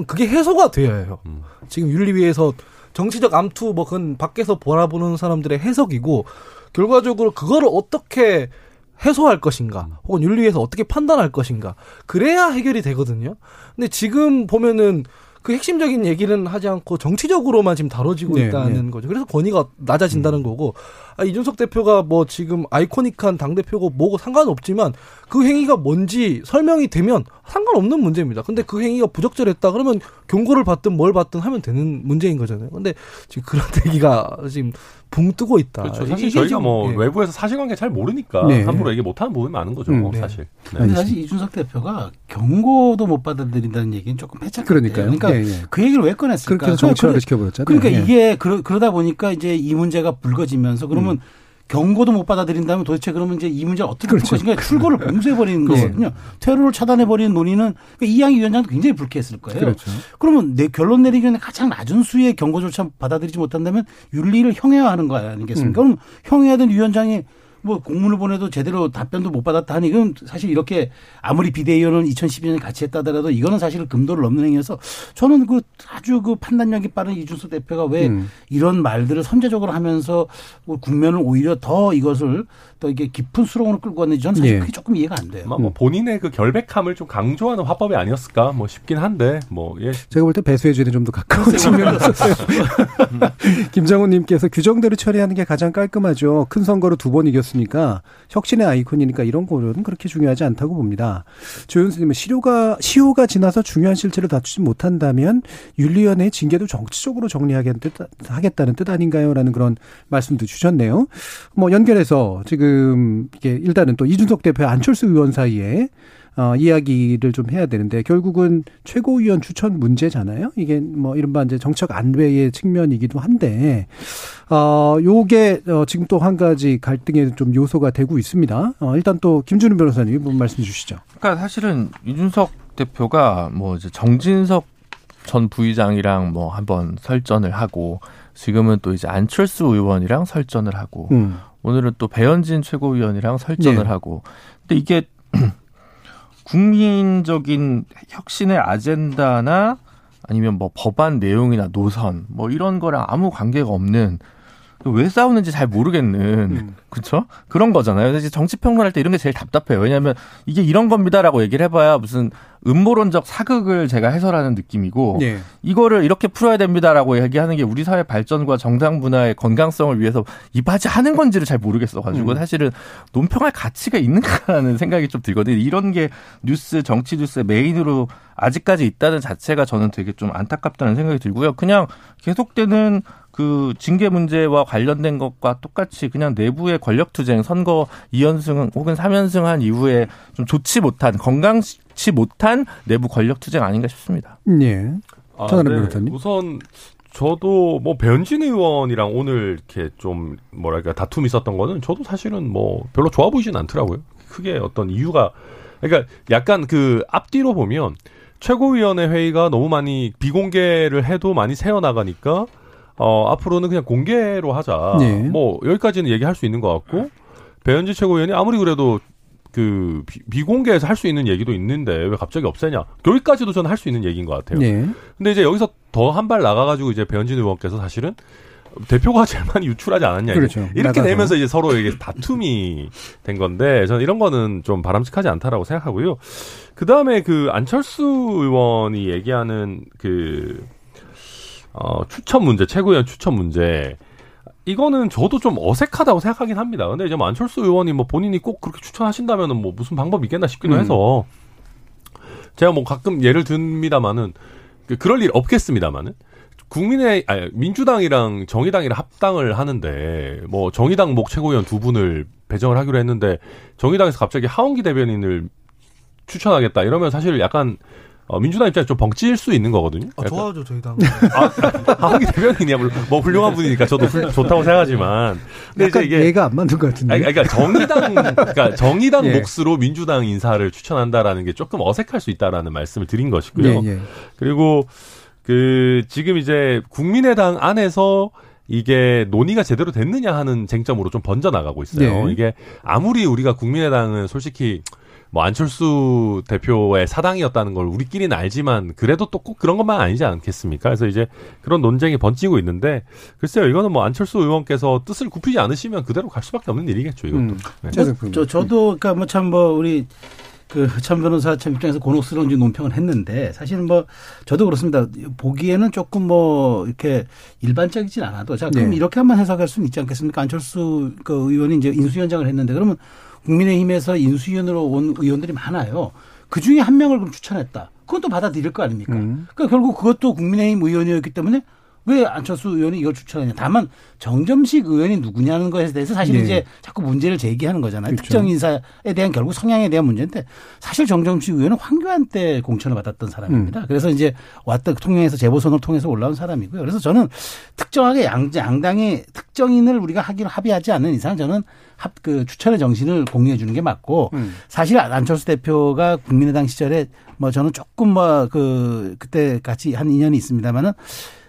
그게 해소가 돼야 해요. 음. 지금 윤리위에서 정치적 암투 뭐 그건 밖에서 바라보는 사람들의 해석이고 결과적으로 그거를 어떻게 해소할 것인가 혹은 윤리위에서 어떻게 판단할 것인가 그래야 해결이 되거든요. 근데 지금 보면은 그 핵심적인 얘기는 하지 않고 정치적으로만 지금 다뤄지고 네, 있다는 거죠. 그래서 권위가 낮아진다는 거고 아, 이준석 대표가 뭐 지금 아이코닉한 당 대표고 뭐고 상관없지만 그 행위가 뭔지 설명이 되면 상관없는 문제입니다. 근데 그 행위가 부적절했다 그러면 경고를 받든 뭘 받든 하면 되는 문제인 거잖아요. 근데 지금 그런 얘기가 지금 붕 뜨고 있다. 그렇죠. 사실 저희가 지금, 뭐 예. 외부에서 사실관계 잘 모르니까 네. 함부로 얘기 못하는 부분이 많은 거죠. 음, 네. 사실. 네. 근데 사실 이준석 대표가 경고도 못 받아들인다는 얘기는 조금 패착. 그러니까요. 그러니까 예, 예. 그 얘기를 왜 꺼냈을까? 그렇게 해서 정치화를 시켜버렸잖아요. 그러니까 예. 이게 그러, 그러다 보니까 이제 이 문제가 불거지면서 그러면 음. 경고도 못 받아들인다면 도대체 그러면 이제 이 문제를 어떻게 풀 그렇죠. 것인가 출구를 봉쇄해 버리는 예. 거거든요. 테러를 차단해 버리는 논의는 그러니까 이양희 위원장도 굉장히 불쾌했을 거예요. 그렇죠. 그러면 내 결론 내리기 전에 가장 낮은 수의 경고조차 받아들이지 못한다면 윤리를 형해화하는 거 아니겠습니까? 음. 그럼 형해화된 위원장이 뭐 공문을 보내도 제대로 답변도 못 받았다 하니 이건 사실 이렇게 아무리 비대위원은 2012년에 같이 했다더라도 이거는 사실 금도를 넘는 행위여서 저는 그 아주 그 판단력이 빠른 이준석 대표가 왜 음. 이런 말들을 선제적으로 하면서 뭐 국면을 오히려 더 이것을 더 이게 깊은 수렁으로 끌고 왔는지 저는 사실 예. 그게 조금 이해가 안 돼요. 뭐 본인의 그 결백함을 좀 강조하는 화법이 아니었을까 뭐 싶긴 한데 뭐 예. 제가 볼 때 배수혜주에 좀더 가까운 측면이 있었어요. 김정훈님께서 규정대로 처리하는 게 가장 깔끔하죠. 큰 선거로 두 번 이겼 으니까 혁신의 아이콘이니까 이런 거는 그렇게 중요하지 않다고 봅니다. 조윤수님은 시효가 시효가 지나서 중요한 실체를 다투지 못한다면 윤리위원회의 징계도 정치적으로 정리하겠다는 뜻, 하겠다는 뜻 아닌가요?라는 그런 말씀도 주셨네요. 뭐 연결해서 지금 이게 일단은 또 이준석 대표 안철수 의원 사이에 어, 이야기를 좀 해야 되는데 결국은 최고위원 추천 문제잖아요. 이게 뭐 이른바 이제 정책 안배의 측면이기도 한데 어 요게 어, 지금 또 한 가지 갈등의 좀 요소가 되고 있습니다. 어, 일단 또 김준우 변호사님 이분 말씀 주시죠. 그러니까 사실은 이준석 대표가 뭐 이제 정진석 전 부의장이랑 뭐 한번 설전을 하고 지금은 또 이제 안철수 의원이랑 설전을 하고 음. 오늘은 또 배현진 최고위원이랑 설전을 예. 하고 근데 이게 국민적인 혁신의 아젠다나 아니면 뭐 법안 내용이나 노선 뭐 이런 거랑 아무 관계가 없는 왜 싸우는지 잘 모르겠는 음. 그렇죠 그런 거잖아요. 그래서 정치 평론할 때 이런 게 제일 답답해요. 왜냐하면 이게 이런 겁니다라고 얘기를 해봐야 무슨 음모론적 사극을 제가 해설하는 느낌이고 예. 이거를 이렇게 풀어야 됩니다라고 얘기하는 게 우리 사회 발전과 정당 문화의 건강성을 위해서 이바지 하는 건지를 잘 모르겠어 가지고 음. 사실은 논평할 가치가 있는가라는 생각이 좀 들거든요. 이런 게 뉴스 정치 뉴스의 메인으로 아직까지 있다는 자체가 저는 되게 좀 안타깝다는 생각이 들고요. 그냥 계속되는 그 징계 문제와 관련된 것과 똑같이 그냥 내부의 권력 투쟁 선거 2연승 혹은 3연승한 이후에 좀 좋지 못한 건강치 못한 내부 권력 투쟁 아닌가 싶습니다. 예. 아, 네. 우선 저도 뭐 변진 의원이랑 오늘 이렇게 좀 뭐랄까 다툼이 있었던 거는 저도 사실은 뭐 별로 좋아 보이진 않더라고요. 크게 어떤 이유가 그러니까 약간 그 앞뒤로 보면 최고위원회 회의가 너무 많이 비공개를 해도 많이 새어 나가니까 어 앞으로는 그냥 공개로 하자. 네. 뭐 여기까지는 얘기할 수 있는 것 같고 배현지 최고위원이 아무리 그래도 그 비, 비공개해서 할 수 있는 얘기도 있는데 왜 갑자기 없애냐? 여기까지도 저는 할 수 있는 얘기인 것 같아요. 예. 근데 이제 여기서 더 한 발 나가가지고 이제 배현진 의원께서 사실은 대표가 제일 많이 유출하지 않았냐. 그렇죠. 이렇게 나가서. 되면서 이제 서로 이게 다툼이 된 건데 저는 이런 거는 좀 바람직하지 않다라고 생각하고요. 그 다음에 그 안철수 의원이 얘기하는 그, 어, 추천 문제, 최고위원 추천 문제. 이거는 저도 좀 어색하다고 생각하긴 합니다. 근데 이제 뭐 안철수 의원이 뭐 본인이 꼭 그렇게 추천하신다면은 뭐 무슨 방법이 있겠나 싶기도 음. 해서 제가 뭐 가끔 예를 듭니다만은 그 그럴 일 없겠습니다만은 국민의 아니, 민주당이랑 정의당이랑 합당을 하는데 뭐 정의당 목 최고위원 두 분을 배정을 하기로 했는데 정의당에서 갑자기 하원기 대변인을 추천하겠다 이러면 사실 약간 어, 민주당 입장에 좀 벙찔 수 있는 거거든요. 아, 좋아하죠 저희 당. 아, 하원기 대변인이야 물론 뭐 훌륭한 분이니까 저도 훌- 좋다고 생각하지만 근데 약간 이제 이게 얘가 안 맞는 것 같은데. 아니, 그러니까 정의당, 그러니까 정의당 예. 몫으로 민주당 인사를 추천한다라는 게 조금 어색할 수 있다라는 말씀을 드린 것이고요. 예, 예. 그리고 그 지금 이제 국민의당 안에서 이게 논의가 제대로 됐느냐 하는 쟁점으로 좀 번져 나가고 있어요. 네. 이게 아무리 우리가 국민의당은 솔직히 뭐 안철수 대표의 사당이었다는 걸 우리끼리는 알지만 그래도 또 꼭 그런 것만 아니지 않겠습니까? 그래서 이제 그런 논쟁이 번지고 있는데 글쎄요 이거는 뭐 안철수 의원께서 뜻을 굽히지 않으시면 그대로 갈 수밖에 없는 일이겠죠 이것도. 음. 네. 자, 대표님. 저, 저도, 그니까 뭐참 뭐, 우리, 그, 참 변호사 참 입장에서 곤혹스러운 논평을 했는데, 사실은 뭐, 저도 그렇습니다. 보기에는 조금 뭐, 이렇게 일반적이진 않아도, 자, 그럼 네. 이렇게 한번 해석할 수는 있지 않겠습니까? 안철수 그 의원이 이제 인수위원장을 했는데, 그러면 국민의힘에서 인수위원으로 온 의원들이 많아요. 그 중에 한 명을 그럼 추천했다. 그건 또 받아들일 거 아닙니까? 음. 그러니까 결국 그것도 국민의힘 의원이었기 때문에 왜 안철수 의원이 이걸 추천하냐. 다만 정점식 의원이 누구냐는 것에 대해서 사실 네. 이제 자꾸 문제를 제기하는 거잖아요. 그렇죠. 특정 인사에 대한 결국 성향에 대한 문제인데 사실 정점식 의원은 황교안 때 공천을 받았던 음. 사람입니다. 그래서 이제 왔다 통영에서 재보선을 통해서 올라온 사람이고요. 그래서 저는 특정하게 양, 양당의 특정인을 우리가 하기로 합의하지 않는 이상 저는 합, 그 추천의 정신을 공유해 주는 게 맞고 음. 사실 안철수 대표가 국민의당 시절에 뭐 저는 조금 뭐 그 그때 같이 한 인연이 있습니다만은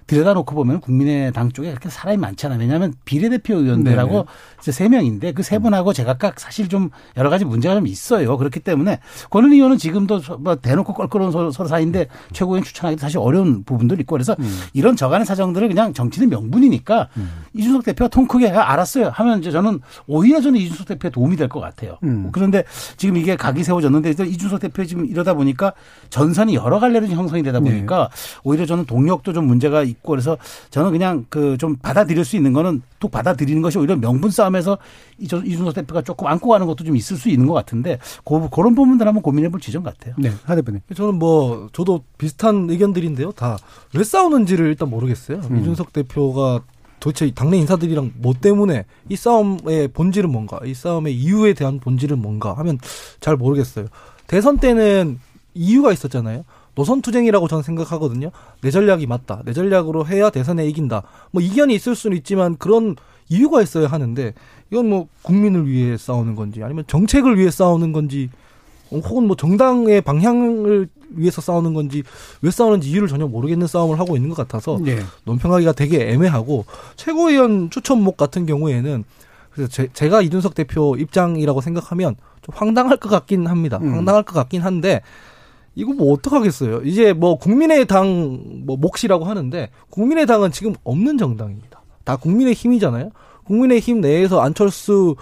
들여다 놓고 보면 국민의당 쪽에 그렇게 사람이 많잖아요. 왜냐하면 비례대표 의원들하고 네네. 이제 세 명인데 그 세 분하고 제각각 사실 좀 여러 가지 문제가 좀 있어요. 그렇기 때문에 권은 의원은 지금도 서- 뭐 대놓고 껄끄러운 서로, 서로 사이인데 최고위원 추천하기도 사실 어려운 부분들이 있고 그래서 이런 저간의 사정들을 그냥 정치는 명분이니까 이준석 대표가 통 크게 아, 알았어요 하면 이제 저는 오히려 저는 이준석 대표에 도움이 될 것 같아요. 음. 그런데 지금 이게 각이 세워졌는데 이준석 대표 지금 이러다 보니까 전선이 여러 갈래로 형성이 되다 네. 보니까 오히려 저는 동력도 좀 문제가 있고 그래서 저는 그냥 그 좀 받아들일 수 있는 거는 또 받아들이는 것이 오히려 명분 싸움에서 이- 이준석 대표가 조금 안고 가는 것도 좀 있을 수 있는 것 같은데 그, 그런 부분들 한번 고민해 볼 지점 같아요. 네, 하 대표님. 저는 뭐 저도 비슷한 의견들인데요. 다 왜 싸우는지를 일단 모르겠어요. 음. 이준석 대표가 도대체 당내 인사들이랑 뭐 때문에 이 싸움의 본질은 뭔가, 이 싸움의 이유에 대한 본질은 뭔가 하면 잘 모르겠어요. 대선 때는 이유가 있었잖아요. 노선 투쟁이라고 저는 생각하거든요. 내 전략이 맞다. 내 전략으로 해야 대선에 이긴다. 뭐 이견이 있을 수는 있지만 그런 이유가 있어야 하는데 이건 뭐 국민을 위해 싸우는 건지 아니면 정책을 위해 싸우는 건지 어, 혹은 뭐 정당의 방향을 위해서 싸우는 건지 왜 싸우는지 이유를 전혀 모르겠는 싸움을 하고 있는 것 같아서 네. 논평하기가 되게 애매하고 최고위원 추천목 같은 경우에는 그래서 제, 가 이준석 대표 입장이라고 생각하면 좀 황당할 것 같긴 합니다. 음. 황당할 것 같긴 한데 이거 뭐 어떡하겠어요. 이제 뭐 국민의당 뭐 몫이라고 하는데 국민의당은 지금 없는 정당입니다. 다 국민의 힘이잖아요. 국민의 힘 내에서 안철수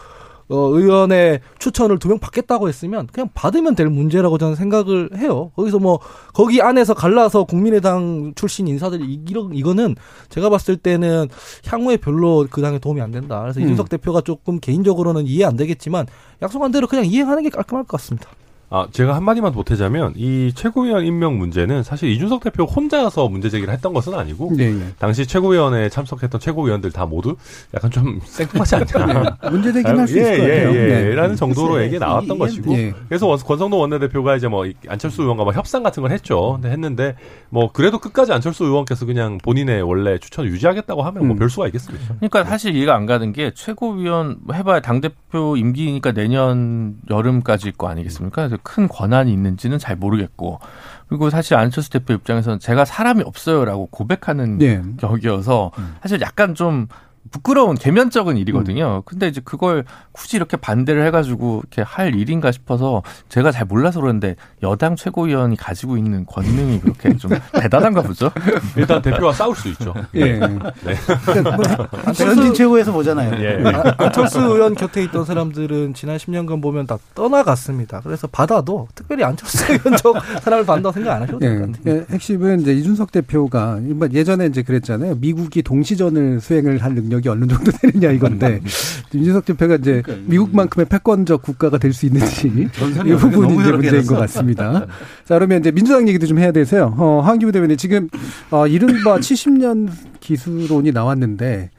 어, 의원의 추천을 두 명 받겠다고 했으면 그냥 받으면 될 문제라고 저는 생각을 해요. 거기서 뭐 거기 안에서 갈라서 국민의당 출신 인사들이 이- 이런 이거는 제가 봤을 때는 향후에 별로 그 당에 도움이 안 된다. 그래서 음. 이준석 대표가 조금 개인적으로는 이해 안 되겠지만 약속한 대로 그냥 이행하는 게 깔끔할 것 같습니다. 아, 제가 한마디만 보태자면 이 최고위원 임명 문제는 사실 이준석 대표 혼자서 문제 제기를 했던 것은 아니고 네, 네. 당시 최고위원회에 참석했던 최고위원들 다 모두 약간 좀 생뚱하지 않냐. 문제 되긴 할수 예, 있을 것 같아요. 예, 예. 네. 라는 정도로 글쎄, 얘기 나왔던 이게- 것이고. 예. 그래서 원- 권성동 원내대표가 이제 뭐 이- 안철수 의원과 막 협상 같은 걸 했죠. 근데 했는데 뭐 그래도 끝까지 안철수 의원께서 그냥 본인의 원래 추천을 유지하겠다고 하면 뭐 음. 별 수가 있겠습니까? 그러니까 사실 이해가 안 가는 게 최고위원 해봐야 당대표 임기니까 내년 여름까지일 거 아니겠습니까? 그래서 큰 권한이 있는지는 잘 모르겠고 그리고 사실 안철수 대표 입장에서는 제가 사람이 없어요라고 고백하는 네. 격이어서 사실 약간 좀 부끄러운 개면적인 일이거든요. 근데 이제 그걸 굳이 이렇게 반대를 해가지고 이렇게 할 일인가 싶어서 제가 잘 몰라서 그러는데 여당 최고위원이 가지고 있는 권능이 그렇게 좀 대단한가 보죠. 일단 대표와 싸울 수 있죠. 예. 뭐 전진 최고에서 보잖아요. 예. 아, 안철수 의원 곁에 있던 사람들은 지난 10년간 보면 다 떠나갔습니다. 그래서 받아도 특별히 안철수 의원 쪽 사람을 받는다고 생각 안 하셔도 될것 예, 같아요. 예, 핵심은 이제 이준석 대표가 뭐 예전에 이제 그랬잖아요. 미국이 동시전을 수행을 할 능력이 능력이 어느 정도 되느냐 이건데 이준석 대표가 이제 그러니까 미국만큼의 패권적 국가가 될 수 있는지 이 부분이 이제 문제인 것 같습니다. 자 그러면 이제 민주당 얘기도 좀 해야 돼서요. 어, 하은기 부 대변인 지금 어, 이른바 70년 기수론이 나왔는데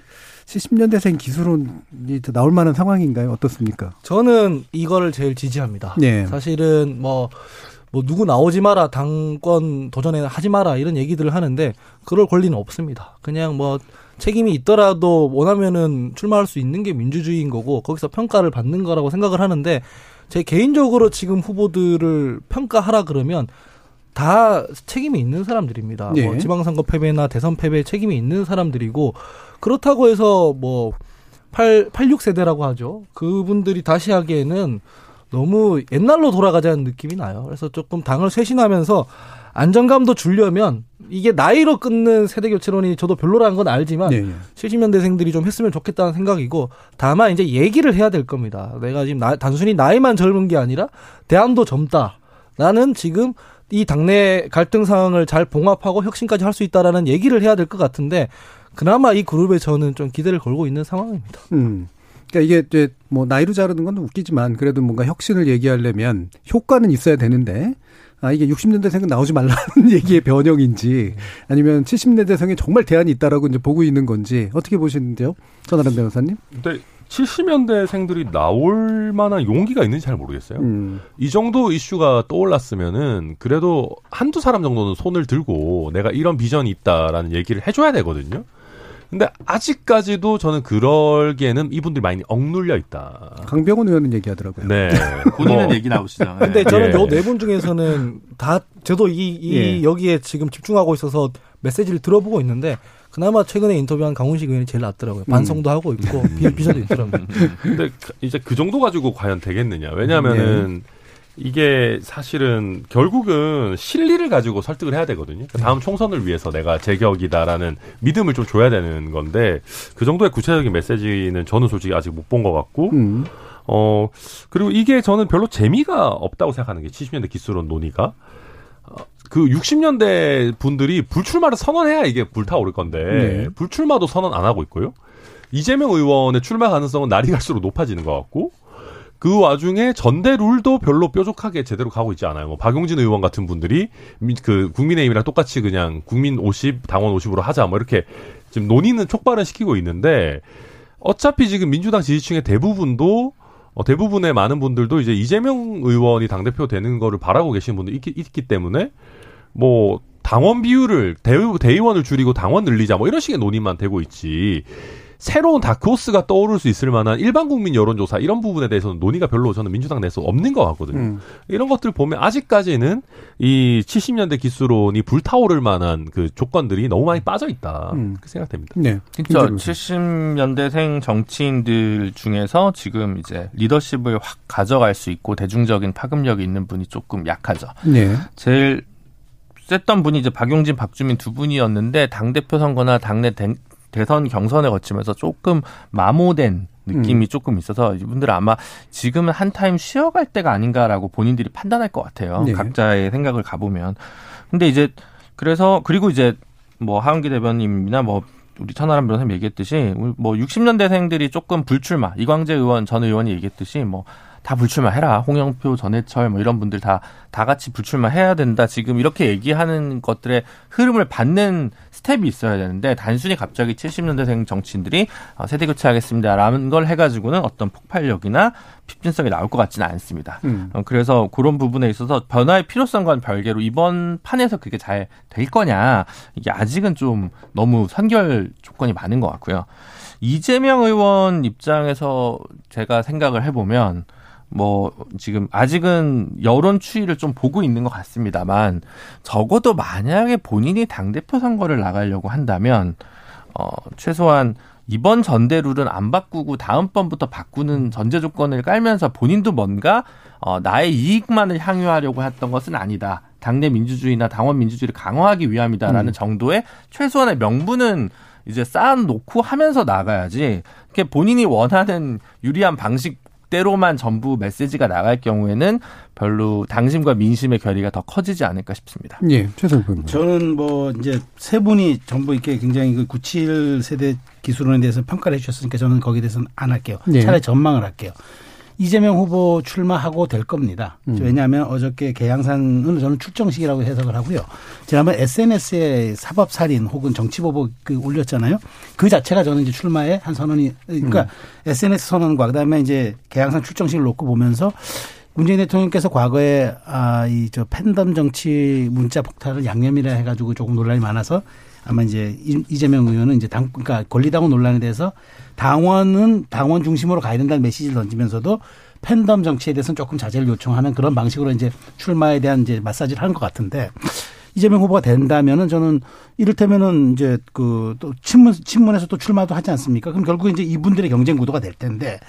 70년대생 기수론이 나올 만한 상황인가요? 어떻습니까? 저는 이거를 제일 지지합니다. 네. 사실은 뭐, 뭐 누구 나오지 마라, 당권 도전에 하지 마라 이런 얘기들을 하는데 그럴 권리는 없습니다. 그냥 뭐 책임이 있더라도 원하면은 출마할 수 있는 게 민주주의인 거고 거기서 평가를 받는 거라고 생각을 하는데 제 개인적으로 지금 후보들을 평가하라 그러면 다 책임이 있는 사람들입니다. 예. 뭐 지방선거 패배나 대선 패배에 책임이 있는 사람들이고 그렇다고 해서 뭐 8, 86세대라고 하죠. 그분들이 다시 하기에는 너무 옛날로 돌아가자는 느낌이 나요. 그래서 조금 당을 쇄신하면서 안정감도 주려면 이게 나이로 끊는 세대 교체론이 저도 별로라는 건 알지만 네. 70년대생들이 좀 했으면 좋겠다는 생각이고 다만 이제 얘기를 해야 될 겁니다. 내가 지금 나- 단순히 나이만 젊은 게 아니라 대안도 젊다. 나는 지금 이 당내 갈등 상황을 잘 봉합하고 혁신까지 할 수 있다라는 얘기를 해야 될 것 같은데 그나마 이 그룹에 저는 좀 기대를 걸고 있는 상황입니다. 음. 그러니까 이게 이제 뭐 나이로 자르는 건 웃기지만 그래도 뭔가 혁신을 얘기하려면 효과는 있어야 되는데 아 이게 60년대생은 나오지 말라는 얘기의 변형인지 아니면 70년대생에 정말 대안이 있다라고 이제 보고 있는 건지 어떻게 보시는데요, 전하람 변호사님? 근데 70년대생들이 나올 만한 용기가 있는지 잘 모르겠어요. 음. 이 정도 이슈가 떠올랐으면은 그래도 한두 사람 정도는 손을 들고 내가 이런 비전이 있다라는 얘기를 해줘야 되거든요. 근데 아직까지도 저는 그럴기에는 이분들이 많이 억눌려 있다. 강병원 의원은 얘기하더라고요. 네. 본인은 뭐, 얘기 나오시죠. 근데 네. 저는 예. 요네분 중에서는 다 저도 이, 이 예. 여기에 지금 집중하고 있어서 메시지를 들어보고 있는데 그나마 최근에 인터뷰한 강훈식 의원이 제일 낫더라고요. 반성도 하고 있고 비- 비전도 있더라고요. 근데 그- 이제 그 정도 가지고 과연 되겠느냐. 왜냐면은 이게 사실은 결국은 실리를 가지고 설득을 해야 되거든요. 그러니까 다음 총선을 위해서 내가 제격이다라는 믿음을 좀 줘야 되는 건데 그 정도의 구체적인 메시지는 저는 솔직히 아직 못 본 것 같고 음. 어 그리고 이게 저는 별로 재미가 없다고 생각하는 게 70년대 기술론 논의가 어, 그 60년대 분들이 불출마를 선언해야 이게 불타오를 건데 네. 불출마도 선언 안 하고 있고요. 이재명 의원의 출마 가능성은 날이 갈수록 높아지는 것 같고 그 와중에 전대 룰도 별로 뾰족하게 제대로 가고 있지 않아요. 뭐 박용진 의원 같은 분들이 미- 그 국민의힘이랑 똑같이 그냥 국민 50, 당원 50으로 하자 뭐 이렇게 지금 논의는 촉발은 시키고 있는데 어차피 지금 민주당 지지층의 대부분도 어, 대부분의 많은 분들도 이제 이재명 의원이 당대표 되는 거를 바라고 계시는 분들이 있기, 있기 때문에 뭐 당원 비율을 대의, 대의원을 줄이고 당원 늘리자 뭐 이런 식의 논의만 되고 있지 새로운 다크호스가 떠오를 수 있을 만한 일반 국민 여론조사 이런 부분에 대해서는 논의가 별로 저는 민주당 내에서 없는 것 같거든요. 음. 이런 것들 보면 아직까지는 이 70년대 기수론이 불타오를 만한 그 조건들이 너무 많이 빠져 있다. 음. 생각됩니다. 네. 진짜 김재룡 70년대생 정치인들 중에서 지금 이제 리더십을 확 가져갈 수 있고 대중적인 파급력이 있는 분이 조금 약하죠. 네. 제일 셌던 분이 이제 박용진, 박주민 두 분이었는데 당 대표 선거나 당내 대, 대선 경선에 거치면서 조금 마모된 느낌이 음. 조금 있어서 이분들은 아마 지금은 한 타임 쉬어갈 때가 아닌가라고 본인들이 판단할 것 같아요. 네. 각자의 생각을 가보면. 근데 이제 그래서 그리고 이제 뭐 하은기 대변인이나 뭐 우리 천하람 변호사님 얘기했듯이 뭐 60년대생들이 조금 불출마 이광재 의원 전 의원이 얘기했듯이 뭐 다 불출마해라. 홍영표 전해철 뭐 이런 분들 다 다 같이 불출마해야 된다. 지금 이렇게 얘기하는 것들의 흐름을 받는 스텝이 있어야 되는데 단순히 갑자기 70년대생 정치인들이 어, 세대 교체하겠습니다라는 걸 해가지고는 어떤 폭발력이나 핍진성이 나올 것 같지는 않습니다. 음. 어, 그래서 그런 부분에 있어서 변화의 필요성과는 별개로 이번 판에서 그게 잘 될 거냐 이게 아직은 좀 너무 선결 조건이 많은 것 같고요. 이재명 의원 입장에서 제가 생각을 해보면 뭐 지금 아직은 여론 추이를 좀 보고 있는 것 같습니다만 적어도 만약에 본인이 당 대표 선거를 나가려고 한다면 어 최소한 이번 전대룰은 안 바꾸고 다음번부터 바꾸는 전제 조건을 깔면서 본인도 뭔가 어 나의 이익만을 향유하려고 했던 것은 아니다. 당내 민주주의나 당원 민주주의를 강화하기 위함이다라는 정도의 최소한의 명분은 이제 쌓아놓고 하면서 나가야지. 이렇게 본인이 원하는 유리한 방식 이대로만 전부 메시지가 나갈 경우에는 별로 당심과 민심의 결의가 더 커지지 않을까 싶습니다. 예, 최선 님 저는 뭐 이제 세 분이 전부 이렇게 굉장히 그 97 세대 기술론에 대해서 평가를 해 주셨으니까 저는 거기에 대해서는 안 할게요. 예. 차라리 전망을 할게요. 이재명 후보 출마하고 될 겁니다. 음. 왜냐하면 어저께 개항산은 저는 출정식이라고 해석을 하고요. 지난번 SNS에 사법살인 혹은 정치보복 그 올렸잖아요. 그 자체가 저는 이제 출마의 한 선언이 그러니까 SNS 선언과 그다음에 이제 개항산 출정식을 놓고 보면서 문재인 대통령께서 과거에 아 이 저 팬덤 정치 문자 폭탄을 양념이라 해가지고 조금 논란이 많아서 아마 이제 이- 이재명 의원은 이제 당 그러니까 권리당원 논란에 대해서 당원은 당원 중심으로 가야 된다는 메시지를 던지면서도 팬덤 정치에 대해서는 조금 자제를 요청하는 그런 방식으로 이제 출마에 대한 이제 마사지를 하는 것 같은데 이재명 후보가 된다면은 저는 이를테면은 이제 그 또 친문 친문에서 또 출마도 하지 않습니까? 그럼 결국 이제 이분들의 경쟁 구도가 될 텐데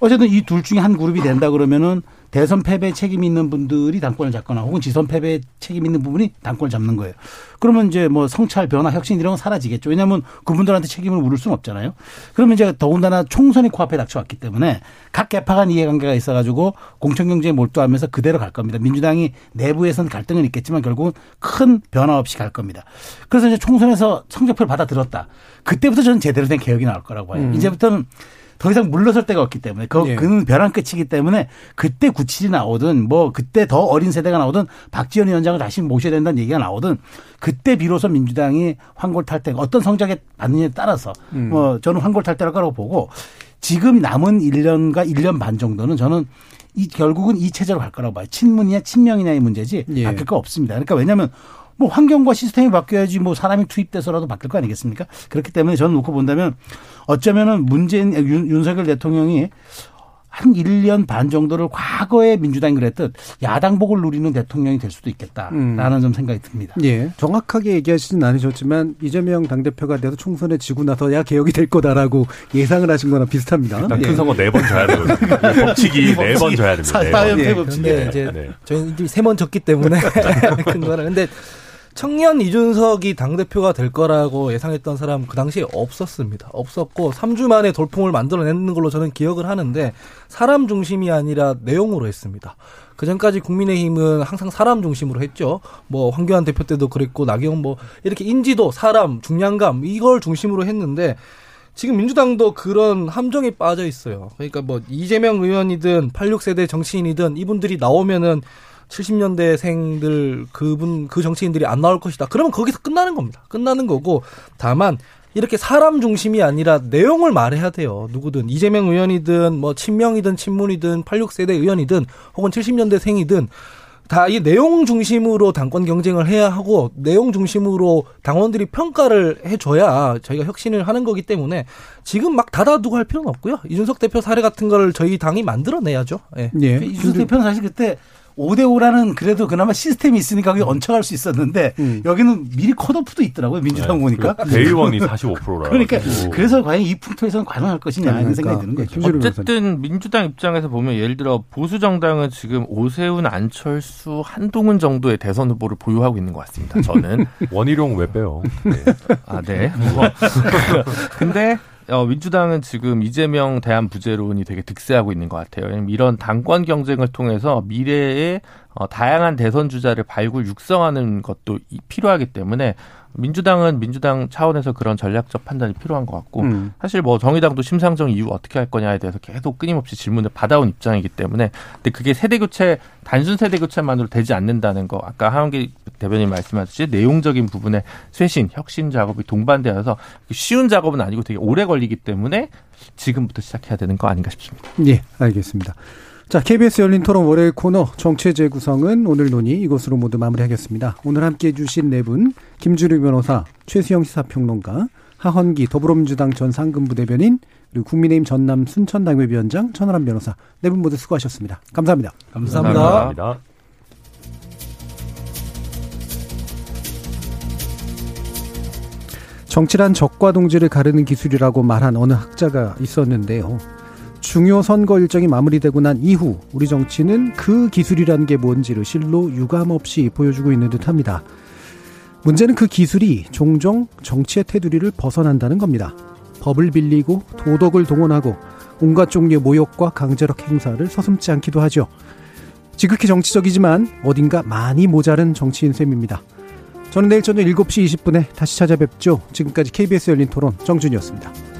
어쨌든 이 둘 중에 한 그룹이 된다 그러면은 대선 패배 책임 있는 분들이 당권을 잡거나 혹은 지선 패배 책임 있는 부분이 당권을 잡는 거예요. 그러면 이제 뭐 성찰, 변화, 혁신 이런 건 사라지겠죠. 왜냐하면 그분들한테 책임을 물을 수는 없잖아요. 그러면 이제 더군다나 총선이 코앞에 닥쳐왔기 때문에 각 개파 간 이해관계가 있어가지고 공천 경쟁에 몰두하면서 그대로 갈 겁니다. 민주당이 내부에서는 갈등은 있겠지만 결국은 큰 변화 없이 갈 겁니다. 그래서 이제 총선에서 성적표를 받아들었다. 그때부터 저는 제대로 된 개혁이 나올 거라고 봐요. 이제부터는 더 이상 물러설 데가 없기 때문에 그, 예. 그는 벼랑 끝이기 때문에 그때 구칠이 나오든 뭐 그때 더 어린 세대가 나오든 박지원 위원장을 다시 모셔야 된다는 얘기가 나오든 그때 비로소 민주당이 황골탈퇴 어떤 성적에 받느냐에 따라서 뭐 저는 황골탈퇴할 거라고 보고 지금 남은 1년과 1년 반 정도는 저는 이 결국은 이 체제로 갈 거라고 봐요. 친문이냐 친명이냐의 문제지 예. 바뀔 거 없습니다. 그러니까 왜냐하면 뭐 환경과 시스템이 바뀌어야지 뭐 사람이 투입돼서라도 바뀔 거 아니겠습니까? 그렇기 때문에 저는 놓고 본다면 어쩌면은 문재인 윤, 윤석열 대통령이 한 1년 반 정도를 과거에 민주당이 그랬듯 야당복을 누리는 대통령이 될 수도 있겠다라는 음. 좀 생각이 듭니다. 예, 정확하게 얘기하시진 않으셨지만 이재명 당대표가 돼서 총선에 지고 나서야 개혁이 될 거다라고 예상을 하신 거나 비슷합니다. 일단 예. 큰 선거 네 번 져야 되거든요. 법칙이 네 번 져야 됩니다. 네 번. 사연패 예, 법칙. 근데 이제 네. 저희는 이제 세 번 졌기 때문에 큰 거라. 근데 청년 이준석이 당대표가 될 거라고 예상했던 사람 그 당시에 없었습니다. 없었고 3주 만에 돌풍을 만들어내는 걸로 저는 기억을 하는데 사람 중심이 아니라 내용으로 했습니다. 그 전까지 국민의힘은 항상 사람 중심으로 했죠. 뭐 황교안 대표 때도 그랬고 나경원 뭐 이렇게 인지도, 사람, 중량감 이걸 중심으로 했는데 지금 민주당도 그런 함정에 빠져 있어요. 그러니까 뭐 이재명 의원이든 86세대 정치인이든 이분들이 나오면은 70년대생들 그분 그 정치인들이 안 나올 것이다. 그러면 거기서 끝나는 겁니다. 끝나는 거고 다만 이렇게 사람 중심이 아니라 내용을 말해야 돼요. 누구든 이재명 의원이든 뭐 친명이든 친문이든 86세대 의원이든 혹은 70년대생이든 다 이 내용 중심으로 당권 경쟁을 해야 하고 내용 중심으로 당원들이 평가를 해줘야 저희가 혁신을 하는 거기 때문에 지금 막 닫아두고 할 필요는 없고요. 이준석 대표 사례 같은 걸 저희 당이 만들어내야죠. 예. 예. 이준석 대표는 사실 그때 5대5라는 그래도 그나마 시스템이 있으니까 거기 얹혀갈 수 있었는데 음. 여기는 미리 컷오프도 있더라고요. 민주당 보니까. 그리고 대의원이 45%라. 그러니까 그래서 과연 이 풍토에서는 가능할 것이냐 이런 생각이 드는 예, 거죠. 어쨌든 민주당 입장에서 보면 예를 들어 보수 정당은 지금 오세훈, 안철수, 한동훈 정도의 대선 후보를 보유하고 있는 것 같습니다. 저는 원희룡 왜 빼요? 네. 아 네. 근데 어, 민주당은 지금 이재명 대한 부재론이 되게 득세하고 있는 것 같아요. 이런 당권 경쟁을 통해서 미래의 어, 다양한 대선 주자를 발굴 육성하는 것도 이- 필요하기 때문에 민주당은 민주당 차원에서 그런 전략적 판단이 필요한 것 같고 음. 사실 뭐 정의당도 심상정 이후 어떻게 할 거냐에 대해서 계속 끊임없이 질문을 받아온 입장이기 때문에 근데 그게 세대 교체 단순 세대 교체만으로 되지 않는다는 거 아까 하은기 대변인 말씀하셨듯이 내용적인 부분에 쇄신 혁신 작업이 동반되어서 쉬운 작업은 아니고 되게 오래 걸리기 때문에 지금부터 시작해야 되는 거 아닌가 싶습니다. 예, 알겠습니다. 자, KBS 열린 토론 월요일 코너 정체 재구성은 오늘 논의 이것으로 모두 마무리하겠습니다. 오늘 함께 해주신 네 분, 김주류 변호사, 최수영 시사평론가, 하헌기 더불어민주당 전 상근부 대변인, 그리고 국민의힘 전남 순천 당협위원장 천하람 변호사 네 분 모두 수고하셨습니다. 감사합니다. 감사합니다. 감사합니다. 정치란 적과 동지를 가르는 기술이라고 말한 어느 학자가 있었는데요. 중요 선거 일정이 마무리되고 난 이후 우리 정치는 그 기술이라는 게 뭔지를 실로 유감없이 보여주고 있는 듯 합니다. 문제는 그 기술이 종종 정치의 테두리를 벗어난다는 겁니다. 법을 빌리고 도덕을 동원하고 온갖 종류의 모욕과 강제력 행사를 서슴지 않기도 하죠. 지극히 정치적이지만 어딘가 많이 모자른 정치인 셈입니다. 저는 내일 저녁 7시 20분에 다시 찾아뵙죠. 지금까지 KBS 열린 토론 정준이었습니다.